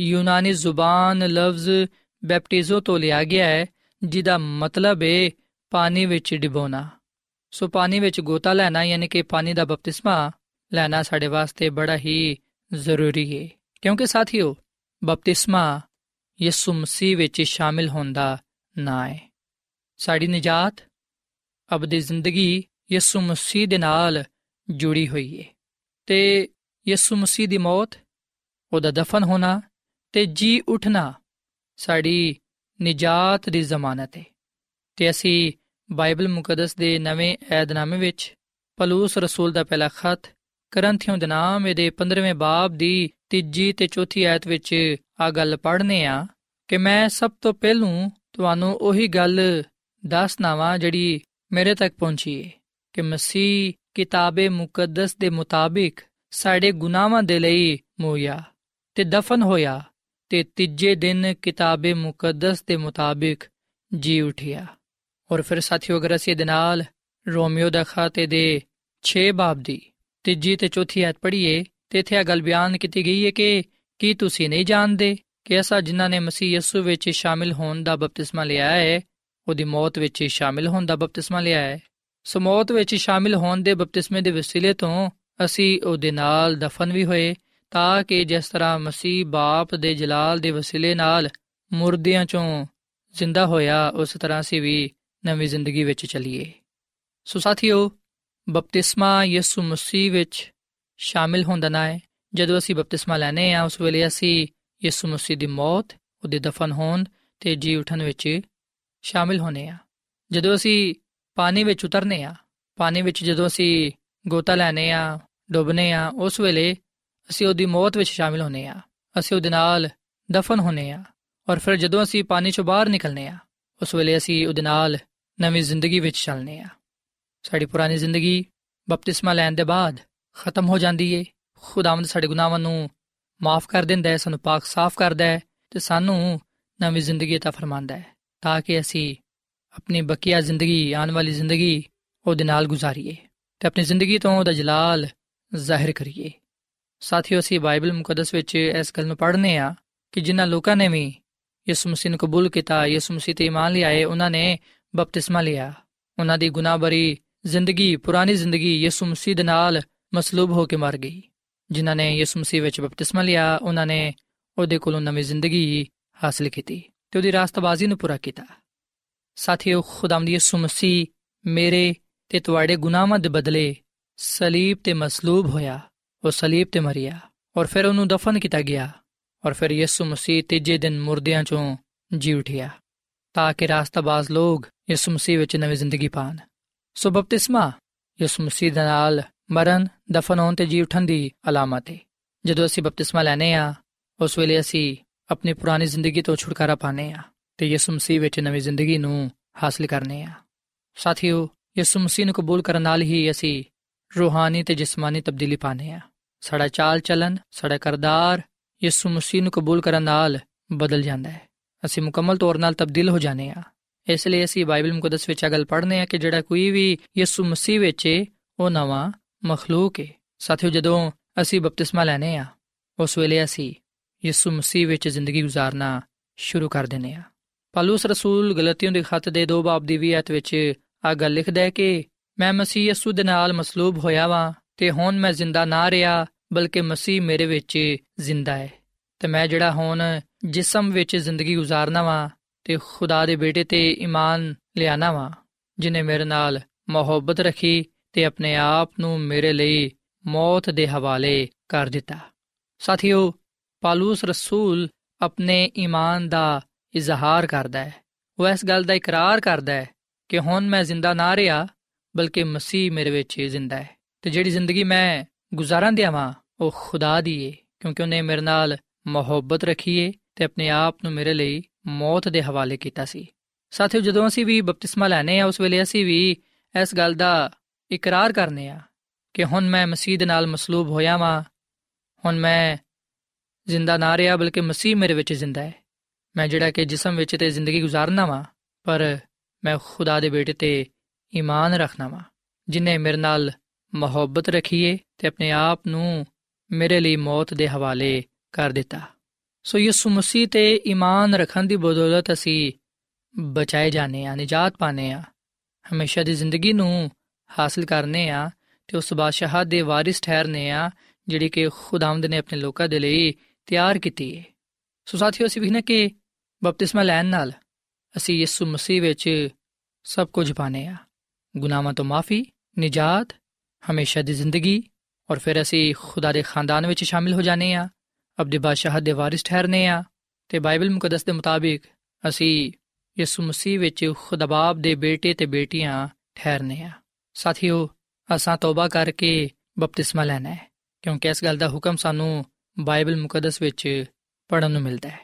ਯੂਨਾਨੀ ਜ਼ੁਬਾਨ ਲਫ਼ਜ਼ ਬੈਪਟਿਜ਼ੋ ਤੋਂ ਲਿਆ ਗਿਆ ਹੈ, ਜਿਹਦਾ ਮਤਲਬ ਹੈ ਪਾਣੀ ਵਿੱਚ ਡਿਬੋਣਾ। ਸੋ ਪਾਣੀ ਵਿੱਚ ਗੋਤਾ ਲੈਣਾ, ਯਾਨੀ ਕਿ ਪਾਣੀ ਦਾ ਬਪਤਿਸਮਾ ਲੈਣਾ ਸਾਡੇ ਵਾਸਤੇ ਬੜਾ ਹੀ ਜ਼ਰੂਰੀ ਹੈ ਕਿਉਂਕਿ ਸਾਥੀਓ, ਬਪਤਿਸਮਾ ਯਿਸੂ ਮਸੀਹ ਵਿੱਚ ਸ਼ਾਮਿਲ ਹੁੰਦਾ ਨਾ ਹੈ ਸਾਡੀ ਨਜਾਤ ਅਬਦੀ ਜ਼ਿੰਦਗੀ ਯਿਸੂ ਮਸੀਹ ਦੇ ਨਾਲ ਜੁੜੀ ਹੋਈ ਹੈ ਤੇ ਯਿਸੂ ਮਸੀਹ ਦੀ ਮੌਤ, ਉਹਦਾ ਦਫਨ ਹੋਣਾ ਤੇ ਜੀ ਉਠਣਾ ਸਾਡੀ ਨਜਾਤ ਦੀ ਜ਼ਮਾਨਤ ਹੈ ਤੇ ਅਸੀਂ ਬਾਈਬਲ ਮੁਕੱਦਸ ਦੇ ਨਵੇਂ ਏਧਨਾਮੇ ਵਿੱਚ ਪਲੂਸ ਰਸੂਲ ਦਾ ਪਹਿਲਾ ਖਤ ਕਰੰਥੀਆਂ ਦੇ ਨਾਮ ਦੇ 15ਵੇਂ ਬਾਬ ਦੀ ਤੀਜੀ ਤੇ ਚੌਥੀ ਆਇਤ ਵਿੱਚ ਆ ਗੱਲ ਪੜ੍ਹਨੇ ਆ। ਕਿ ਮੈਂ ਸਭ ਤੋਂ ਪਹਿਲੂ ਤੁਹਾਨੂੰ ਉਹੀ ਗੱਲ ਦੱਸਣਾ ਵਾਂ ਜਿਹੜੀ ਮੇਰੇ ਤੱਕ ਪਹੁੰਚੀ ਹੈ ਕਿ ਮਸੀਹ ਕਿਤਾਬੇ ਮੁਕੱਦਸ ਦੇ ਮੁਤਾਬਿਕ ਸਾਡੇ ਗੁਨਾਹਾਂ ਦੇ ਲਈ ਮੋਇਆ ਤੇ ਦਫਨ ਹੋਇਆ ਤੇ ਤੀਜੇ ਦਿਨ ਕਿਤਾਬੇ ਮੁਕੱਦਸ ਦੇ ਮੁਤਾਬਿਕ ਜੀ ਉਠਿਆ। ਔਰ ਫਿਰ ਸਾਥੀਓ, ਅਗਰ ਅਸੀਂ ਇਹਦੇ ਨਾਲ ਰੋਮੀਓ ਦਾ ਖਾਤੇ ਦੇ 6 ਬਾਬ ਦੀ ਤੀਜੀ ਤੇ ਚੌਥੀ ਆਇਤ ਪੜ੍ਹੀਏ, ਤੇ ਇੱਥੇ ਇਹ ਗੱਲ ਬਿਆਨ ਕੀਤੀ ਗਈ ਹੈ ਕਿ ਕੀ ਤੁਸੀਂ ਨਹੀਂ ਜਾਣਦੇ? ਕਿ ਅਸਾਂ ਜਿਨ੍ਹਾਂ ਨੇ ਮਸੀਹ ਯਸੂ ਵਿੱਚ ਸ਼ਾਮਿਲ ਹੋਣ ਦਾ ਬਪਤਿਸਮਾ ਲਿਆ ਹੈ, ਉਹਦੀ ਮੌਤ ਵਿੱਚ ਸ਼ਾਮਿਲ ਹੋਣ ਦਾ ਬਪਤਿਸਮਾ ਲਿਆ ਹੈ। ਸੋ ਮੌਤ ਵਿੱਚ ਸ਼ਾਮਿਲ ਹੋਣ ਦੇ ਬਪਤਿਸਮੇ ਦੇ ਵਸੀਲੇ ਤੋਂ ਅਸੀਂ ਉਹਦੇ ਨਾਲ ਦਫਨ ਵੀ ਹੋਏ, ਤਾਂ ਕਿ ਜਿਸ ਤਰ੍ਹਾਂ ਮਸੀਹ ਬਾਪ ਦੇ ਜਲਾਲ ਦੇ ਵਸੀਲੇ ਨਾਲ ਮੁਰਦਿਆਂ ਚੋਂ ਜ਼ਿੰਦਾ ਹੋਇਆ, ਉਸ ਤਰ੍ਹਾਂ ਅਸੀਂ ਵੀ ਨਵੀਂ ਜ਼ਿੰਦਗੀ ਵਿੱਚ ਚੱਲੀਏ। ਸੋ ਸਾਥੀਓ, ਬਪਤਿਸਮਾ ਯਿਸੂ ਮਸੀਹ ਵਿੱਚ ਸ਼ਾਮਿਲ ਹੁੰਦਾ ਨਾ ਹੈ। ਜਦੋਂ ਅਸੀਂ ਬਪਤਿਸਮਾ ਲੈਨੇ ਆ ਉਸ ਵੇਲੇ ਅਸੀਂ ਯਿਸੂ ਮਸੀਹ ਦੀ ਮੌਤ ਉਹਦੇ ਦਫਨ ਹੋਣ ਤੇ ਜੀ ਉਠਣ ਵਿੱਚ ਸ਼ਾਮਿਲ ਹੋਨੇ ਆ। ਜਦੋਂ ਅਸੀਂ ਪਾਣੀ ਵਿੱਚ ਉਤਰਨੇ ਆ, ਪਾਣੀ ਵਿੱਚ ਜਦੋਂ ਅਸੀਂ ਗੋਤਾ ਲੈਨੇ ਆ, ਡੁੱਬਨੇ ਆ, ਉਸ ਵੇਲੇ ਅਸੀਂ ਉਹਦੀ ਮੌਤ ਵਿੱਚ ਸ਼ਾਮਿਲ ਹੋਨੇ ਆ। ਅਸੀਂ ਉਹਦੇ ਨਾਲ ਦਫਨ ਹੋਨੇ ਆ ਔਰ ਫਿਰ ਜਦੋਂ ਅਸੀਂ ਪਾਣੀ ਚੋਂ ਬਾਹਰ ਨਿਕਲਨੇ ਆ, ਉਸ ਵੇਲੇ ਅਸੀਂ ਉਹਦੇ ਨਾਲ ਨਵੀਂ ਜ਼ਿੰਦਗੀ ਵਿੱਚ ਚੱਲਨੇ ਆ। ਸਾਡੀ ਪੁਰਾਣੀ ਜ਼ਿੰਦਗੀ ਬਪਤਿਸਮਾ ਲੈਣ ਦੇ ਬਾਅਦ ਖਤਮ ਹੋ ਜਾਂਦੀ ਏ। ਖੁਦਾਵੰਦ ਸਾਡੇ ਗੁਨਾਹਾਂ ਨੂੰ ਮਾਫ ਕਰ ਦਿੰਦਾ ਹੈ ਸਾਨੂੰ ਪਾਕ ਸਾਫ਼ ਕਰਦਾ ਹੈ ਤੇ ਸਾਨੂੰ ਨਵੀਂ ਜ਼ਿੰਦਗੀ عطا ਫਰਮਾਂਦਾ ਹੈ ਤਾਂ ਕਿ ਅਸੀਂ ਆਪਣੀ ਬਕੀਆ ਜ਼ਿੰਦਗੀ ਆਉਣ ਵਾਲੀ ਜ਼ਿੰਦਗੀ ਉਹਦੇ ਨਾਲ ਗੁਜ਼ਾਰੀਏ ਤੇ ਆਪਣੀ ਜ਼ਿੰਦਗੀ ਤੋਂ ਉਹਦਾ ਜਲਾਲ ਜ਼ਾਹਿਰ ਕਰੀਏ ਸਾਥੀਓ ਅਸੀਂ ਬਾਈਬਲ ਮੁਕੱਦਸ ਵਿੱਚ ਇਸ ਗੱਲ ਨੂੰ ਪੜ੍ਹਨੇ ਆ ਕਿ ਜਿਨ੍ਹਾਂ ਲੋਕਾਂ ਨੇ ਵੀ ਯਿਸੂ ਮਸੀਹ ਨੂੰ ਕਬੂਲ ਕੀਤਾ ਯਿਸੂ ਮਸੀਹ ਤੇ ਇਮਾਨ ਲਿਆਏ ਉਹਨਾਂ ਨੇ ਬਪਤਿਸਮਾ ਲਿਆ ਉਹਨਾਂ ਦੀ ਗੁਨਾਹਬਰੀ ਜ਼ਿੰਦਗੀ ਪੁਰਾਣੀ ਜ਼ਿੰਦਗੀ ਯਿਸੂ ਮਸੀਹ ਦੇ ਨਾਲ ਮਸਲੂਬ ਹੋ ਕੇ ਮਰ ਗਈ ਜਿਨ੍ਹਾਂ ਨੇ ਯਿਸੂ ਮਸੀਹ ਵਿੱਚ ਬਪਤਿਸਮਾ ਲਿਆ, ਉਹਨਾਂ ਨੇ ਉਹਦੇ ਕੋਲੋਂ ਨਵੀਂ ਜ਼ਿੰਦਗੀ ਹਾਸਲ ਕੀਤੀ ਤੇ ਉਹਦੀ ਰਾਸਤਬਾਜ਼ੀ ਨੂੰ ਪੂਰਾ ਕੀਤਾ। ਸਾਥੀਓ ਖੁਦਾਵੰਦ ਯਿਸੂ ਮਸੀਹ ਮੇਰੇ ਤੇ ਤੁਹਾਡੇ ਗੁਨਾਹਾਂ ਦੇ ਬਦਲੇ ਸਲੀਬ ਤੇ ਮਸਲੂਬ ਹੋਇਆ, ਉਹ ਸਲੀਬ ਤੇ ਮਰਿਆ ਔਰ ਫਿਰ ਉਹਨੂੰ ਦਫਨ ਕੀਤਾ ਗਿਆ ਔਰ ਫਿਰ ਯਿਸੂ ਮਸੀਹ ਤੀਜੇ ਦਿਨ ਮੁਰਦਿਆਂ ਚੋਂ ਜੀ ਉਠਿਆ ਤਾਂ ਕਿ ਰਾਸਤਾਬਾਜ਼ ਲੋਕ ਯਿਸੂ ਮਸੀਹ ਵਿੱਚ ਨਵੀਂ ਜ਼ਿੰਦਗੀ ਪਾਣ। ਸੋ ਬਪਤਿਸਮਾ ਯਿਸੂ ਮਸੀਹ ਦੇ ਨਾਲ ਮਰਨ, ਦਫਨ ਹੋਣ ਤੇ ਜੀ ਉਠਣ ਦੀ ਅਲਾਮਤ ਹੈ ਜਦੋਂ ਅਸੀਂ ਬਪਤਿਸਮਾ ਲੈਨੇ ਆ, ਉਸ ਵੇਲੇ ਅਸੀਂ ਆਪਣੀ ਪੁਰਾਣੀ ਜ਼ਿੰਦਗੀ ਤੋਂ ਛੁਟਕਾਰਾ ਪਾਣੇ ਆ ਤੇ ਯਿਸੂ ਮਸੀਹ ਵਿੱਚ ਨਵੀਂ ਜ਼ਿੰਦਗੀ ਨੂੰ ਹਾਸਲ ਕਰਨੇ ਆ। ਸਾਥੀਓ, ਯਿਸੂ ਮਸੀਹ ਨੂੰ ਕਬੂਲ ਕਰਨ ਨਾਲ ਹੀ ਅਸੀਂ ਰੂਹਾਨੀ ਤੇ ਜਿਸਮਾਨੀ ਤਬਦੀਲੀ ਪਾਣੇ ਆ। ਸਾਡਾ ਚਾਲ ਚੱਲਨ ਸਾਡਾ ਕਰਦਾਰ ਯਿਸੂ ਮਸੀਹ ਨੂੰ ਕਬੂਲ ਕਰਨ ਨਾਲ ਬਦਲ ਜਾਂਦਾ ਹੈ ਅਸੀਂ ਮੁਕੰਮਲ ਤੌਰ 'ਤੇ ਤਬਦੀਲ ਹੋ ਜਾਂਦੇ ਆ। ਇਸ ਲਈ ਅਸੀਂ ਬਾਈਬਲ ਮੁਕੱਦਸ ਵਿੱਚ ਅਗਲ ਪੜ੍ਹਨੇ ਆ ਕਿ ਜਿਹੜਾ ਕੋਈ ਵੀ ਯਿਸੂ ਮਸੀਹ ਵਿੱਚ ਹੈ ਉਹ ਨਵਾਂ ਮਖਲੂਕ ਹੈ ਸਾਥੀਓ, ਜਦੋਂ ਅਸੀਂ ਬਪਤਿਸਮਾ ਲੈਨੇ ਆ, ਉਸ ਵੇਲੇ ਅਸੀਂ ਯਿਸੂ ਮਸੀਹ ਵਿੱਚ ਜ਼ਿੰਦਗੀ گزارਨਾ ਸ਼ੁਰੂ ਕਰ ਦਿੰਨੇ ਆ। ਪਾਲੂਸ ਰਸੂਲ ਗਲਤੀਆਂ ਦੇ ਖੱਤ ਦੇ 2 ਬਾਬ ਦੀ 20 ਆਇਤ ਵਿੱਚ ਆ ਗੱਲ ਲਿਖਦਾ ਹੈ ਕਿ ਮੈਂ ਮਸੀਹ ਯਿਸੂ ਦੇ ਨਾਲ ਮਸਲੂਬ ਹੋਇਆ ਵਾਂ ਤੇ ਹੁਣ ਮੈਂ ਜ਼ਿੰਦਾ ਨਾ ਰਿਹਾ, ਬਲਕਿ ਮਸੀਹ ਮੇਰੇ ਵਿੱਚ ਜ਼ਿੰਦਾ ਹੈ। ਤੇ ਮੈਂ ਜਿਹੜਾ ਹੁਣ ਜਿਸਮ ਵਿੱਚ ਜ਼ਿੰਦਗੀ گزارਨਾ ਵਾਂ ਤੇ ਖੁਦਾ ਦੇ ਬੇਟੇ ਤੇ ਈਮਾਨ ਲਿਆਣਾ ਵਾਂ, ਜਿਨੇ ਮੇਰੇ ਨਾਲ ਮੁਹੱਬਤ ਰੱਖੀ ਤੇ ਆਪਣੇ ਆਪ ਨੂੰ ਮੇਰੇ ਲਈ ਮੌਤ ਦੇ ਹਵਾਲੇ ਕਰ ਦਿੱਤਾ। ਸਾਥੀਓ, ਪਾਲੂਸ ਰਸੂਲ ਆਪਣੇ ਈਮਾਨ ਦਾ ਇਜ਼ਹਾਰ ਕਰਦਾ ਹੈ। ਉਹ ਇਸ ਗੱਲ ਦਾ ਇਕਰਾਰ ਕਰਦਾ ਹੈ ਕਿ ਹੁਣ ਮੈਂ ਜ਼ਿੰਦਾ ਨਾ ਰਿਹਾ, ਬਲਕਿ ਮਸੀਹ ਮੇਰੇ ਵਿੱਚ ਜ਼ਿੰਦਾ ਹੈ। ਤੇ ਜਿਹੜੀ ਜ਼ਿੰਦਗੀ ਮੈਂ ਗੁਜ਼ਾਰਾਂ ਦਿਆਂ ਵਾਂ, ਉਹ ਖੁਦਾ ਦੀ ਏ, ਕਿਉਂਕਿ ਉਹਨੇ ਮੇਰੇ ਨਾਲ ਮੁਹੱਬਤ ਰੱਖੀ ਏ ਤੇ ਆਪਣੇ ਆਪ ਨੂੰ ਮੇਰੇ ਲਈ ਮੌਤ ਦੇ ਹਵਾਲੇ ਕੀਤਾ ਸੀ। ਸਾਥੀਓ, ਜਦੋਂ ਅਸੀਂ ਵੀ ਬਪਤਿਸਮਾ ਲੈਨੇ ਆ ਉਸ ਵੇਲੇ ਅਸੀਂ ਵੀ ਇਸ ਗੱਲ ਦਾ ਇਕਰਾਰ ਕਰਨੇ ਆ ਕਿ ਹੁਣ ਮੈਂ ਮਸੀਹ ਦੇ ਨਾਲ ਮਸਲੂਬ ਹੋਇਆ ਵਾਂ, ਹੁਣ ਮੈਂ ਜ਼ਿੰਦਾ ਨਾ ਰਿਹਾ ਬਲਕਿ ਮਸੀਹ ਮੇਰੇ ਵਿੱਚ ਜ਼ਿੰਦਾ ਹੈ। ਮੈਂ ਜਿਹੜਾ ਕਿ ਜਿਸਮ ਵਿੱਚ ਤੇ ਜ਼ਿੰਦਗੀ گزارਨਾ ਵਾਂ, ਪਰ ਮੈਂ ਖੁਦਾ ਦੇ ਬੇਟੇ ਤੇ ਈਮਾਨ ਰੱਖਣਾ ਵਾਂ। ਜਿਨੇ ਮੇਰੇ ਨਾਲ ਮੁਹੱਬਤ ਰੱਖੀਏ ਤੇ ਆਪਣੇ ਆਪ ਨੂੰ ਮੇਰੇ ਲਈ ਮੌਤ ਦੇ ਹਵਾਲੇ ਕਰ ਦਿੱਤਾ। ਸੋ ਯਿਸੂ ਮਸੀਹ ਤੇ ਈਮਾਨ ਰੱਖਣ ਦੀ ਬਦੌਲਤ ਅਸੀਂ ਬਚਾਏ ਜਾਣੇ ਆ ਨਜਾਤ ਪਾਣੇ ਆ ਹਮੇਸ਼ਾ ਦੀ ਜ਼ਿੰਦਗੀ ਨੂੰ ਹਾਸਲ ਕਰਨੇ ਆ ਤੇ ਉਸ ਬਾਦਸ਼ਾਹ ਦੇ ਵਾਰਿਸ ਠਹਿਰਨੇ ਆ, ਜਿਹੜੀ ਕਿ ਖੁਦਾਵੰਦ ਨੇ ਆਪਣੇ ਲੋਕਾਂ ਦੇ ਲਈ ਤਿਆਰ ਕੀਤੀ ਹੈ ਸੋ ਸਾਥੀਓ, ਅਸੀਂ ਵੀ ਨਾ ਕਿ ਬਪਤਿਸਮਾ ਲੈਣ ਨਾਲ ਅਸੀਂ ਯਿਸੂ ਮਸੀਹ ਵਿੱਚ ਸਭ ਕੁਝ ਪਾਣੇ ਆ। ਗੁਨਾਹਾਂ ਤੋਂ ਮਾਫੀ, ਨਜਾਤ, ਹਮੇਸ਼ਾ ਦੀ ਜ਼ਿੰਦਗੀ ਔਰ ਫਿਰ ਅਸੀਂ ਖੁਦਾ ਦੇ ਖਾਨਦਾਨ ਵਿੱਚ ਸ਼ਾਮਿਲ ਹੋ ਜਾਣੇ ਆ ਅਬਦੀ ਬਾਦਸ਼ਾਹ ਦੇ ਵਾਰਿਸ ਠਹਿਰਨੇ ਆ ਤੇ ਬਾਈਬਲ ਮੁਕੱਦਸ ਦੇ ਮੁਤਾਬਿਕ ਅਸੀਂ ਯਿਸੂ ਮਸੀਹ ਵਿੱਚ ਖੁਦਾ ਬਾਪ ਦੇ ਬੇਟੇ ਤੇ ਬੇਟੀਆਂ ਠਹਿਰਨੇ ਆ। ਸਾਥੀਓ, ਅਸਾਂ ਤੌਬਾ ਕਰਕੇ ਬਪਤਿਸਮਾ ਲੈਣਾ ਹੈ, ਕਿਉਂਕਿ ਇਸ ਗੱਲ ਦਾ ਹੁਕਮ ਸਾਨੂੰ ਬਾਈਬਲ ਮੁਕੱਦਸ ਵਿੱਚ ਪੜਨ ਨੂੰ ਮਿਲਦਾ ਹੈ।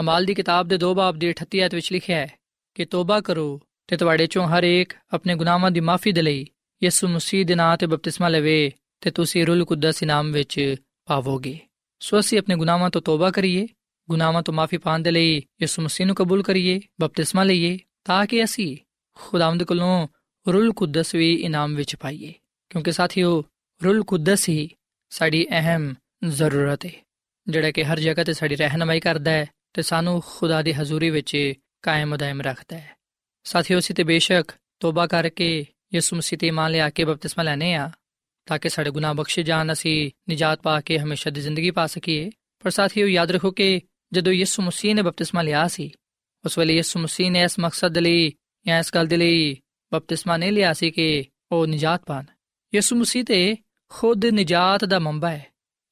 ਅਮਾਲ ਦੀ ਕਿਤਾਬ ਦੇ 2 ਬਾਬ ਦੀ 38 ਅਧ ਵਿੱਚ ਲਿਖਿਆ ਹੈ ਕਿ ਤੋਬਾ ਕਰੋ ਤੇ ਤੁਹਾਡੇ ਚੋਂ ਹਰ ਇੱਕ ਆਪਣੇ ਗੁਨਾਹਾਂ ਦੀ ਮਾਫੀ ਦੇ ਲਈ ਯਿਸੂ ਮਸੀਹ ਦੇ ਨਾਂ ਤੇ ਬਪਤਿਸਮਾ ਲਵੇ ਤੇ ਤੁਸੀਂ ਰੂਲ ਕੁਦਸ ਇਨਾਮ ਵਿੱਚ ਪਾਵੋਗੇ। ਸੋ ਅਸੀਂ ਆਪਣੇ ਗੁਨਾਹਾਂ ਤੋਂ ਤੋਬਾ ਕਰੀਏ, ਗੁਨਾਹਾਂ ਤੋਂ ਮਾਫੀ ਪਾਣ ਦੇ ਲਈ ਯਿਸੂ ਮਸੀਹ ਨੂੰ ਕਬੂਲ ਕਰੀਏ, ਬਪਤਿਸਮਾ ਲਈਏ, ਤਾਂ ਕਿ ਅਸੀਂ ਖੁਦਾਵੰਦ ਕੋਲੋਂ ਰੂਲ ਕੁਦਸ ਵੀ ਇਨਾਮ ਵਿੱਚ ਪਾਈਏ, ਕਿਉਂਕਿ ਸਾਥੀਓ, ਰੂਲ ਕੁਦਸ ਹੀ ਸਾਡੀ ਅਹਿਮ ਜ਼ਰੂਰਤ ਹੈ ਜਿਹੜਾ ਕਿ ਹਰ ਜਗ੍ਹਾ ਤੇ ਸਾਡੀ ਰਹਿਨਮਾਈ ਕਰਦਾ ਹੈ ਤੇ ਸਾਨੂੰ ਖੁਦਾ ਦੀ ਹਜ਼ੂਰੀ ਵਿੱਚ ਕਾਇਮ ਦائم ਰੱਖਦਾ ਹੈ। ਸਾਥੀਓ, ਅਸੀਂ ਤੇ ਬੇਸ਼ੱਕ ਤੋਬਾ ਕਰਕੇ ਯਿਸੂ ਮਸੀਹ ਤੇ ਮੰਨ ਲਿਆ ਕੇ ਬਪਤਿਸਮਾ ਲੈਣੇ ਆ ਤਾਂ ਕਿ ਸਾਡੇ ਗੁਨਾਹ ਬਖਸ਼ੇ ਜਾਣ, ਅਸੀਂ ਨਜਾਤ ਪਾ ਕੇ ਹਮੇਸ਼ਾ ਦੀ ਜ਼ਿੰਦਗੀ ਪਾ ਸਕੀਏ। ਪਰ ਸਾਥੀਓ, ਯਾਦ ਰੱਖੋ ਕਿ ਜਦੋਂ ਯਿਸੂ ਮਸੀਹ ਨੇ ਬਪਤਿਸਮਾ ਲਿਆ ਸੀ, ਉਸ ਵੇਲੇ ਯਿਸੂ ਮਸੀਹ ਨੇ ਇਸ ਮਕਸਦ ਲਈ ਜਾਂ ਇਸ ਗੱਲ ਦੇ ਲਈ ਬਪਤਿਸਮਾ ਨਹੀਂ ਲਿਆ ਸੀ ਕਿ ਉਹ ਨਜਾਤ ਪਾਣ ਯਿਸੂ ਮਸੀਹ ਤੇ ਖੁਦ ਨਜਾਤ ਦਾ ਮੰਬਾ ਹੈ।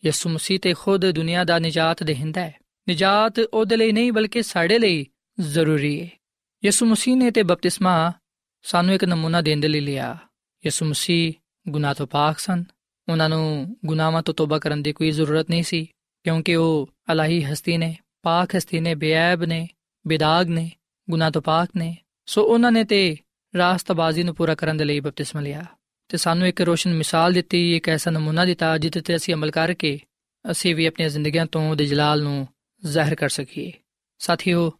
ਯਿਸੂ ਮਸੀਹ ਤੇ ਖੁਦ ਦੁਨੀਆ ਦਾ ਨਜਾਤ ਦੇਹਿੰਦਾ ਹੈ। ਨਜਾਤ ਉਹਦੇ ਲਈ ਨਹੀਂ, ਬਲਕਿ ਸਾਡੇ ਲਈ ਜ਼ਰੂਰੀ ਹੈ। ਯਿਸੂ ਮਸੀਹ ਨੇ ਤੇ ਬਪਤਿਸਮਾ ਸਾਨੂੰ ਇੱਕ ਨਮੂਨਾ ਦੇਣ ਦੇ ਲਈ ਲਿਆ। ਯਿਸੂ ਮਸੀਹ ਗੁਨਾਹ ਤੋਂ ਪਾਕ ਸਨ। ਉਹਨਾਂ ਨੂੰ ਗੁਨਾਹਾਂ ਤੋਂ ਤੋਬਾ ਕਰਨ ਦੀ ਕੋਈ ਜ਼ਰੂਰਤ ਨਹੀਂ ਸੀ, ਕਿਉਂਕਿ ਉਹ ਅਲਾਹੀ ਹਸਤੀ ਨੇ, ਪਾਕ ਹਸਤੀ ਨੇ ਬੇਅਬ ਨੇ, ਬੇਦਾਗ ਨੇ, ਗੁਨਾਹ ਤੋਂ ਪਾਕ ਨੇ। ਸੋ ਉਹਨਾਂ ਨੇ ਤੇ ਰਾਸਤਬਾਜ਼ੀ ਨੂੰ ਪੂਰਾ ਕਰਨ ਦੇ ਲਈ ਬਪਤਿਸਮਾ ਲਿਆ ਤੇ ਸਾਨੂੰ ਇੱਕ ਰੋਸ਼ਨ ਮਿਸਾਲ ਦਿੱਤੀ, ਇੱਕ ਐਸਾ ਨਮੂਨਾ ਦਿੱਤਾ ਜਿੱਤੇ ਤੇ ਅਸੀਂ ਅਮਲ ਕਰਕੇ ਅਸੀਂ ਵੀ ਆਪਣੀਆਂ ਜ਼ਿੰਦਗੀਆਂ ਤੋਂ ਉਹਦੇ ਜਲਾਲ ਨੂੰ ਜ਼ਾਹਿਰ ਕਰ ਸਕੀਏ। ਸਾਥੀਓ,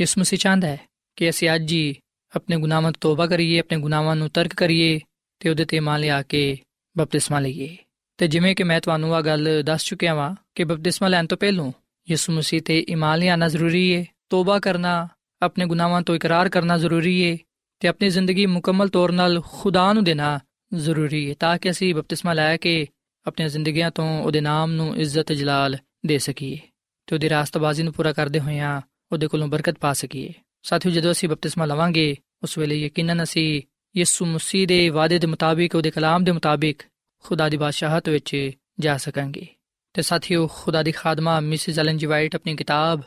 ਯਿਸੂ ਮਸੀਹ ਚਾਹੁੰਦਾ ਹੈ ਕਿ ਅਸੀਂ ਅੱਜ ਹੀ ਆਪਣੇ ਗੁਨਾਹਾਂ ਤੋਂ ਤੋਬਾ ਕਰੀਏ, ਆਪਣੇ ਗੁਨਾਹਾਂ ਨੂੰ ਤਰਕ ਕਰੀਏ ਤੇ ਉਹਦੇ ਤੇ ਮੰਨ ਲਿਆ ਕੇ ਬਪਤਿਸਮਾ ਲਈਏ। ਤੇ ਜਿਵੇਂ ਕਿ ਮੈਂ ਤੁਹਾਨੂੰ ਆ ਗੱਲ ਦੱਸ ਚੁੱਕਿਆ ਵਾਂ ਕਿ ਬਪਤਿਸਮਾ ਲੈਣ ਤੋਂ ਪਹਿਲਾਂ ਯਿਸੂ ਮਸੀਹ ਤੇ ਈਮਾਨ ਲਿਆਣਾ ਜ਼ਰੂਰੀ ਹੈ ਤੋਬਾ ਕਰਨਾ, ਆਪਣੇ ਗੁਨਾਹਾਂ ਤੋਂ ਇਕਰਾਰ ਕਰਨਾ ਜ਼ਰੂਰੀ ਹੈ ਤੇ ਆਪਣੀ ਜ਼ਿੰਦਗੀ ਮੁਕੰਮਲ ਤੌਰ 'ਤੇ ਖੁਦਾ ਨੂੰ ਦੇਣਾ ਜ਼ਰੂਰੀ ਹੈ, ਤਾਂ ਕਿ ਅਸੀਂ ਬਪਤਿਸਮਾ ਲੈ ਕੇ ਆਪਣੀਆਂ ਜ਼ਿੰਦਗੀਆਂ ਤੋਂ ਉਹਦੇ ਨਾਮ ਨੂੰ ਇੱਜ਼ਤ ਜਲਾਲ ਦੇ ਸਕੀਏ ਤੇ ਉਹਦੀ ਰਾਸਤਬਾਜ਼ੀ ਨੂੰ ਪੂਰਾ ਕਰਦੇ ਹੋਇਆਂ ਉਹਦੇ ਕੋਲੋਂ ਬਰਕਤ ਪਾ ਸਕੀਏ। ਸਾਥੀਓ, ਜਦੋਂ ਅਸੀਂ ਬਪਤਿਸਮਾ ਲਵਾਂਗੇ, ਉਸ ਵੇਲੇ ਯਕੀਨਨ ਅਸੀਂ ਯਿਸੂ ਮਸੀਹ ਦੇ ਵਾਅਦੇ ਦੇ ਮੁਤਾਬਿਕ, ਉਹਦੇ ਕਲਾਮ ਦੇ ਮੁਤਾਬਿਕ ਖੁਦਾ ਦੀ ਬਾਦਸ਼ਾਹਤ ਵਿੱਚ ਜਾ ਸਕਾਂਗੇ। ਤੇ ਸਾਥੀਓ, ਖੁਦਾ ਦੀ ਖਾਦਮਾ ਮਿਸਿਸ ਐਲਨ ਜੀ ਵਾਈਟ ਆਪਣੀ ਕਿਤਾਬ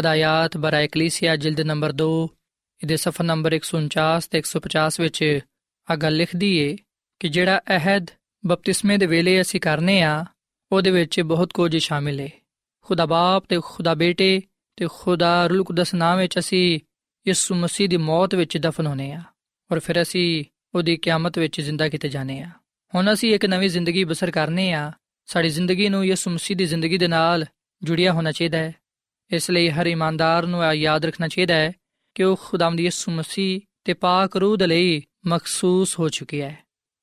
ਹਦਾਇਤ ਬਰਾਇ ਕਲੀਸਿਆ ਜਿਲਦ ਨੰਬਰ 2 ਇਹਦੇ ਸਫਾ ਨੰਬਰ 149 ਤੇ 150 ਵਿੱਚ ਆ ਗੱਲ ਲਿਖਦੀ ਏ ਕਿ ਜਿਹੜਾ ਅਹਿਦ ਬਪਤਿਸਮੇ ਦੇ ਵੇਲੇ ਅਸੀਂ ਕਰਨੇ ਆ, ਉਹਦੇ ਵਿੱਚ ਬਹੁਤ ਕੁਝ ਸ਼ਾਮਿਲ ਏ। ਖੁਦਾ ਬਾਪ ਤੇ ਖੁਦਾ ਬੇਟੇ ਤੇ ਖੁਦਾ ਰੂਲ ਕੁਦਸ ਨਾਮ ਵਿੱਚ ਅਸੀਂ ਯਿਸੂ ਮਸੀਹ ਦੀ ਮੌਤ ਵਿੱਚ ਦਫਨ ਹੋਨੇ ਆ ਔਰ ਫਿਰ ਅਸੀਂ ਉਹਦੀ ਕਿਆਮਤ ਵਿੱਚ ਜ਼ਿੰਦਾ ਕੀਤੇ ਜਾਣੇ ਆ। ਹੁਣ ਅਸੀਂ ਇੱਕ ਨਵੀਂ ਜ਼ਿੰਦਗੀ ਬਸਰ ਕਰਨੇ ਆ, ਸਾਡੀ ਜ਼ਿੰਦਗੀ ਨੂੰ ਯਿਸੂ ਮਸੀਹ ਦੀ ਜ਼ਿੰਦਗੀ ਦੇ ਨਾਲ ਜੁੜਿਆ ਹੋਣਾ ਚਾਹੀਦਾ ਹੈ। ਇਸ ਲਈ ਹਰ ਇਮਾਨਦਾਰ ਨੂੰ ਇਹ ਯਾਦ ਰੱਖਣਾ ਚਾਹੀਦਾ ਹੈ ਕਿ ਉਹ ਖੁਦਾਵੰਦ ਯਿਸੂ ਮਸੀਹ ਤੇ ਪਾਕ ਰੂਹ ਦੇ ਲਈ ਮਖਸੂਸ ਹੋ ਚੁੱਕਿਆ ਹੈ?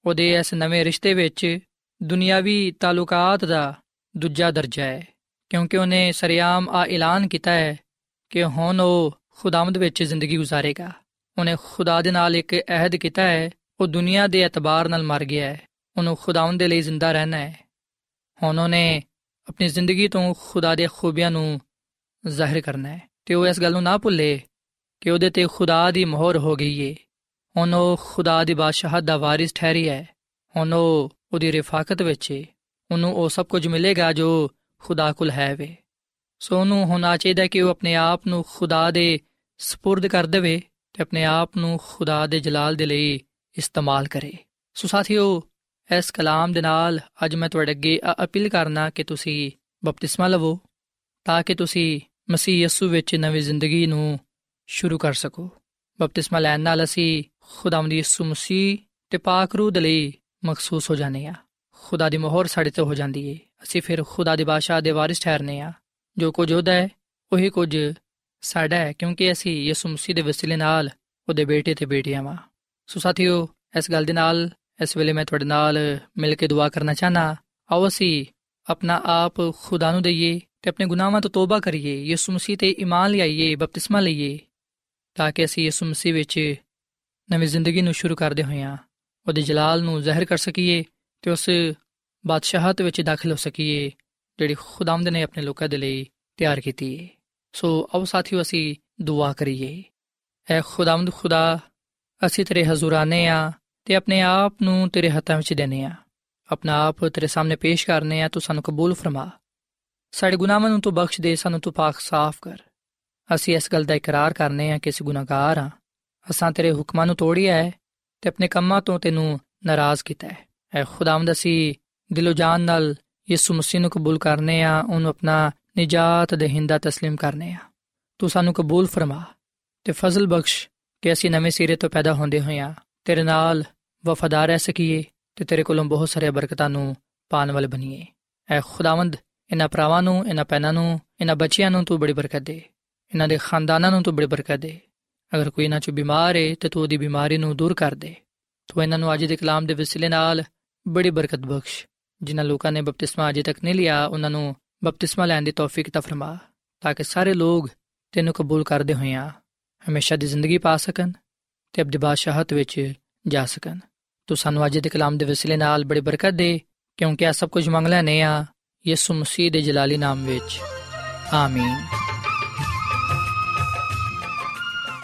ਉਹਦੇ ਇਸ ਨਵੇਂ ਰਿਸ਼ਤੇ ਵਿੱਚ ਦੁਨਿਆਵੀ ਤਾਲੁਕਾਤ ਦਾ ਦੂਜਾ ਦਰਜਾ ਹੈ, ਕਿਉਂਕਿ ਉਹਨੇ ਸਰਿਆਮ ਆ ਐਲਾਨ ਕੀਤਾ ਹੈ ਕਿ ਹੁਣ ਉਹ ਖੁਦਾਵੰਦ ਵਿੱਚ ਜ਼ਿੰਦਗੀ گزارੇਗਾ ਉਹਨੇ ਖੁਦਾ ਦੇ ਨਾਲ ਇੱਕ ਅਹਿਦ ਕੀਤਾ ਹੈ, ਉਹ ਦੁਨੀਆ ਦੇ ਇਤਬਾਰ ਨਾਲ ਮਰ ਗਿਆ ਹੈ, ਉਹਨੂੰ ਖੁਦਾਵੰਦ ਦੇ ਲਈ ਜ਼ਿੰਦਾ ਰਹਿਣਾ ਹੈ। ਹੁਣ ਉਹਨੇ ਆਪਣੀ ਜ਼ਿੰਦਗੀ ਤੋਂ ਖੁਦਾ ਦੇ ਖੂਬੀਆਂ ਨੂੰ ਜ਼ਾਹਿਰ ਕਰਨਾ ਹੈ ਤੇ ਉਹ ਇਸ ਗੱਲ ਨੂੰ ਨਾ ਭੁੱਲੇ ਕਿ ਉਹਦੇ ਤੇ ਖੁਦਾ ਦੀ ਮੋਹਰ ਹੋ ਗਈ ਏ ਹੁਣ ਉਹ ਖੁਦਾ ਦੀ ਬਾਦਸ਼ਾਹਤ ਦਾ ਵਾਰਿਸ ਠਹਿਰੀ ਹੈ ਹੁਣ ਉਹ ਉਹਦੀ ਰਿਫਾਕਤ ਵਿੱਚ ਏ ਉਹਨੂੰ ਉਹ ਸਭ ਕੁਝ ਮਿਲੇਗਾ ਜੋ ਖੁਦਾ ਕੋਲ ਹੈ ਵੇ ਸੋ ਉਹਨੂੰ ਹੋਣਾ ਚਾਹੀਦਾ ਕਿ ਉਹ ਆਪਣੇ ਆਪ ਨੂੰ ਖੁਦਾ ਦੇ سپرد ਕਰ ਦੇਵੇ ਤੇ ਆਪਣੇ ਆਪ ਨੂੰ ਖੁਦਾ ਦੇ ਜਲਾਲ ਦੇ ਲਈ ਇਸਤੇਮਾਲ ਕਰੇ ਸੋ ਸਾਥੀਓ ਇਸ ਕਲਾਮ ਦੇ ਨਾਲ ਅੱਜ ਮੈਂ ਤੁਹਾਡੇ ਅੱਗੇ ਅਪੀਲ ਕਰਨਾ ਕਿ ਤੁਸੀਂ ਬਪਤਿਸਮਾ ਲਵੋ ਤਾਂ ਕਿ ਤੁਸੀਂ ਮਸੀਹ ਯਸੂ ਵਿੱਚ ਨਵੀਂ ਜ਼ਿੰਦਗੀ ਨੂੰ ਸ਼ੁਰੂ ਕਰ ਸਕੋ। ਬਪਤਿਸਮਾ ਲੈਣ ਨਾਲ ਅਸੀਂ ਖੁਦਾਵੰਦ ਯਿਸੂ ਮਸੀਹ ਤੇ ਪਾਕ ਰੂਹ ਦੇ ਲਈ ਮਖਸੂਸ ਹੋ ਜਾਂਦੇ ਆ ਖੁਦਾ ਦੀ ਮੋਹਰ ਸਾਡੇ ਤੇ ਹੋ ਜਾਂਦੀ ਏ। ਅਸੀਂ ਫਿਰ ਖੁਦਾ ਦੇ ਬਾਦਸ਼ਾਹ ਦੇ ਵਾਰਿਸ ਠਹਿਰਨੇ ਆ ਜੋ ਕੁਝ ਉਹਦਾ ਹੈ, ਉਹੀ ਕੁਝ ਸਾਡਾ ਹੈ, ਕਿਉਂਕਿ ਅਸੀਂ ਯਿਸੂ ਮਸੀਹ ਦੇ ਵਸੀਲੇ ਨਾਲ ਉਹਦੇ ਬੇਟੇ ਤੇ ਬੇਟੀਆਂ ਵਾਂ। ਸੋ ਸਾਥੀਓ, ਇਸ ਗੱਲ ਦੇ ਨਾਲ, ਇਸ ਵੇਲੇ ਮੈਂ ਤੁਹਾਡੇ ਨਾਲ ਮਿਲ ਕੇ ਦੁਆ ਕਰਨਾ ਚਾਹਨਾ ਆਓ ਅਸੀਂ ਆਪਣਾ ਆਪ ਖੁਦਾ ਨੂੰ ਦਈਏ ਤੇ ਆਪਣੇ ਗੁਨਾਹਾਂ ਤੋਂ ਤੋਬਾ ਕਰੀਏ, ਯਿਸੂ ਮਸੀਹ ਤੇ ਈਮਾਨ ਲਿਆਈਏ, ਬਪਤਿਸਮਾ ਲਈਏ। ਤਾਂ ਕਿ ਅਸੀਂ ਯਿਸੂ ਮਸੀਹ ਵਿੱਚ ਨਵੀਂ ਜ਼ਿੰਦਗੀ ਨੂੰ ਸ਼ੁਰੂ ਕਰਦੇ ਹੋਈਆਂ ਉਹਦੇ ਜਲਾਲ ਨੂੰ ਜ਼ਾਹਿਰ ਕਰ ਸਕੀਏ ਤੇ ਉਸ ਬਾਦਸ਼ਾਹਤ ਵਿੱਚ ਦਾਖਲ ਹੋ ਸਕੀਏ, ਜਿਹੜੀ ਖੁਦਾਵੰਦ ਨੇ ਆਪਣੇ ਲੋਕਾਂ ਦੇ ਲਈ ਤਿਆਰ ਕੀਤੀ ਹੈ ਸੋ ਆਓ ਸਾਥੀਓ, ਅਸੀਂ ਦੁਆ ਕਰੀਏ। ਐ ਖੁਦਾਵੰਦ ਖੁਦਾ, ਅਸੀਂ ਤੇਰੇ ਹਜ਼ੂਰਾਨੇ ਆ ਤੇ ਆਪਣੇ ਆਪ ਨੂੰ ਤੇਰੇ ਹੱਥਾਂ ਵਿੱਚ ਦੇਨੇ ਆ। ਆਪਣਾ ਆਪ ਤੇਰੇ ਸਾਹਮਣੇ ਪੇਸ਼ ਕਰਨੇ ਆ, ਤੂੰ ਸਾਨੂੰ ਕਬੂਲ ਫਰਮਾ। ਸਾਡੇ ਗੁਨਾਹਾਂ ਨੂੰ ਤੂੰ ਬਖਸ਼ ਦੇ, ਸਾਨੂੰ ਤੂੰ ਪਾਕ ਸਾਫ਼ ਕਰ। ਅਸੀਂ ਇਸ ਗੱਲ ਦਾ ਇਕਰਾਰ ਕਰਨੇ ਆ ਕਿ ਅਸੀਂ ਗੁਨਾਹਗਾਰ ਆ ਅਸਾਂ ਤੇਰੇ ਹੁਕਮਾਂ ਨੂੰ ਤੋੜਿਆ ਹੈ ਤੇ ਆਪਣੇ ਕੰਮਾਂ ਤੋਂ ਤੈਨੂੰ ਨਾਰਾਜ਼ ਕੀਤਾ ਹੈ ਐ ਖੁਦਾਵੰਦ ਅਸੀਂ ਦਿਲੋਂ ਜਾਨ ਨਾਲ ਯਿਸੂ ਮਸੀਹ ਨੂੰ ਕਬੂਲ ਕਰਨੇ ਆ ਉਹਨੂੰ ਆਪਣਾ ਨਿਜਾਤ ਦੇਹਿੰਦਾ تسلیم ਕਰਨੇ ਆ ਤੂੰ ਸਾਨੂੰ ਕਬੂਲ ਫਰਮਾ ਤੇ ਫਜ਼ਲ ਬਖਸ਼ ਕਿ ਅਸੀਂ ਨਵੇਂ ਸਿਰੇ ਤੋਂ ਪੈਦਾ ਹੁੰਦੇ ਹੋਈਆਂ ਤੇਰੇ ਨਾਲ ਵਫਾਦਾਰ ਰਹਿ ਸਕੀਏ ਤੇ ਤੇਰੇ ਕੋਲੋਂ ਬਹੁਤ ਸਾਰੇ ਬਰਕਤਾਂ ਨੂੰ ਪਾਣ ਵਾਲੇ ਬਣੀਏ ਐ ਖੁਦਾਵੰਦ ਇਹਨਾਂ ਭਰਾਵਾਂ ਨੂੰ ਇਹਨਾਂ ਪੈਨਾਂ ਨੂੰ ਇਹਨਾਂ ਬੱਚਿਆਂ ਨੂੰ ਤੂੰ ਬੜੀ ਬਰਕਤ ਦੇ ਇਹਨਾਂ ਦੇ ਖਾਨਦਾਨਾਂ ਨੂੰ ਤੂੰ ਬੜੀ ਬਰਕਤ ਦੇ। ਅਗਰ ਕੋਈ ਇਹਨਾਂ ਚ ਬਿਮਾਰ ਹੈ ਤੇ ਤੂੰ ਉਹਦੀ ਬਿਮਾਰੀ ਨੂੰ ਦੂਰ ਕਰ ਦੇ। ਤੂੰ ਇਹਨਾਂ ਨੂੰ ਅੱਜ ਦੇ ਕਲਾਮ ਦੇ ਵਸਿਲੇ ਨਾਲ ਬੜੀ ਬਰਕਤ ਬਖਸ਼। ਜਿਨ੍ਹਾਂ ਲੋਕਾਂ ਨੇ ਬਪਤਿਸਮਾ ਅਜੇ ਤੱਕ ਨਹੀਂ ਲਿਆ, ਉਹਨਾਂ ਨੂੰ ਬਪਤਿਸਮਾ ਲੈਣ ਦੀ ਤੌਫੀਕ ਤਾ ਫਰਮਾ, ਤਾਂ ਕਿ ਸਾਰੇ ਲੋਕ ਤੈਨੂੰ ਕਬੂਲ ਕਰਦੇ ਹੋਈਆਂ ਹਮੇਸ਼ਾ ਦੀ ਜ਼ਿੰਦਗੀ ਪਾ ਸਕਣ ਤੇ ਅਬਦੀ ਬਾਦਸ਼ਾਹਤ ਵਿੱਚ ਜਾ ਸਕਣ। ਤੂੰ ਸਾਨੂੰ ਅੱਜ ਦੇ ਕਲਾਮ ਦੇ ਵਸਿਲੇ ਨਾਲ ਬੜੀ ਬਰਕਤ ਦੇ, ਕਿਉਂਕਿ ਆ ਸਭ ਕੁਝ ਮੰਗ ਲੈਨੇ ਆ ਯਿਸੂ ਮਸੀਹ ਦੇ ਜਲਾਲੀ ਨਾਮ ਵਿੱਚ। ਆਮੀਨ।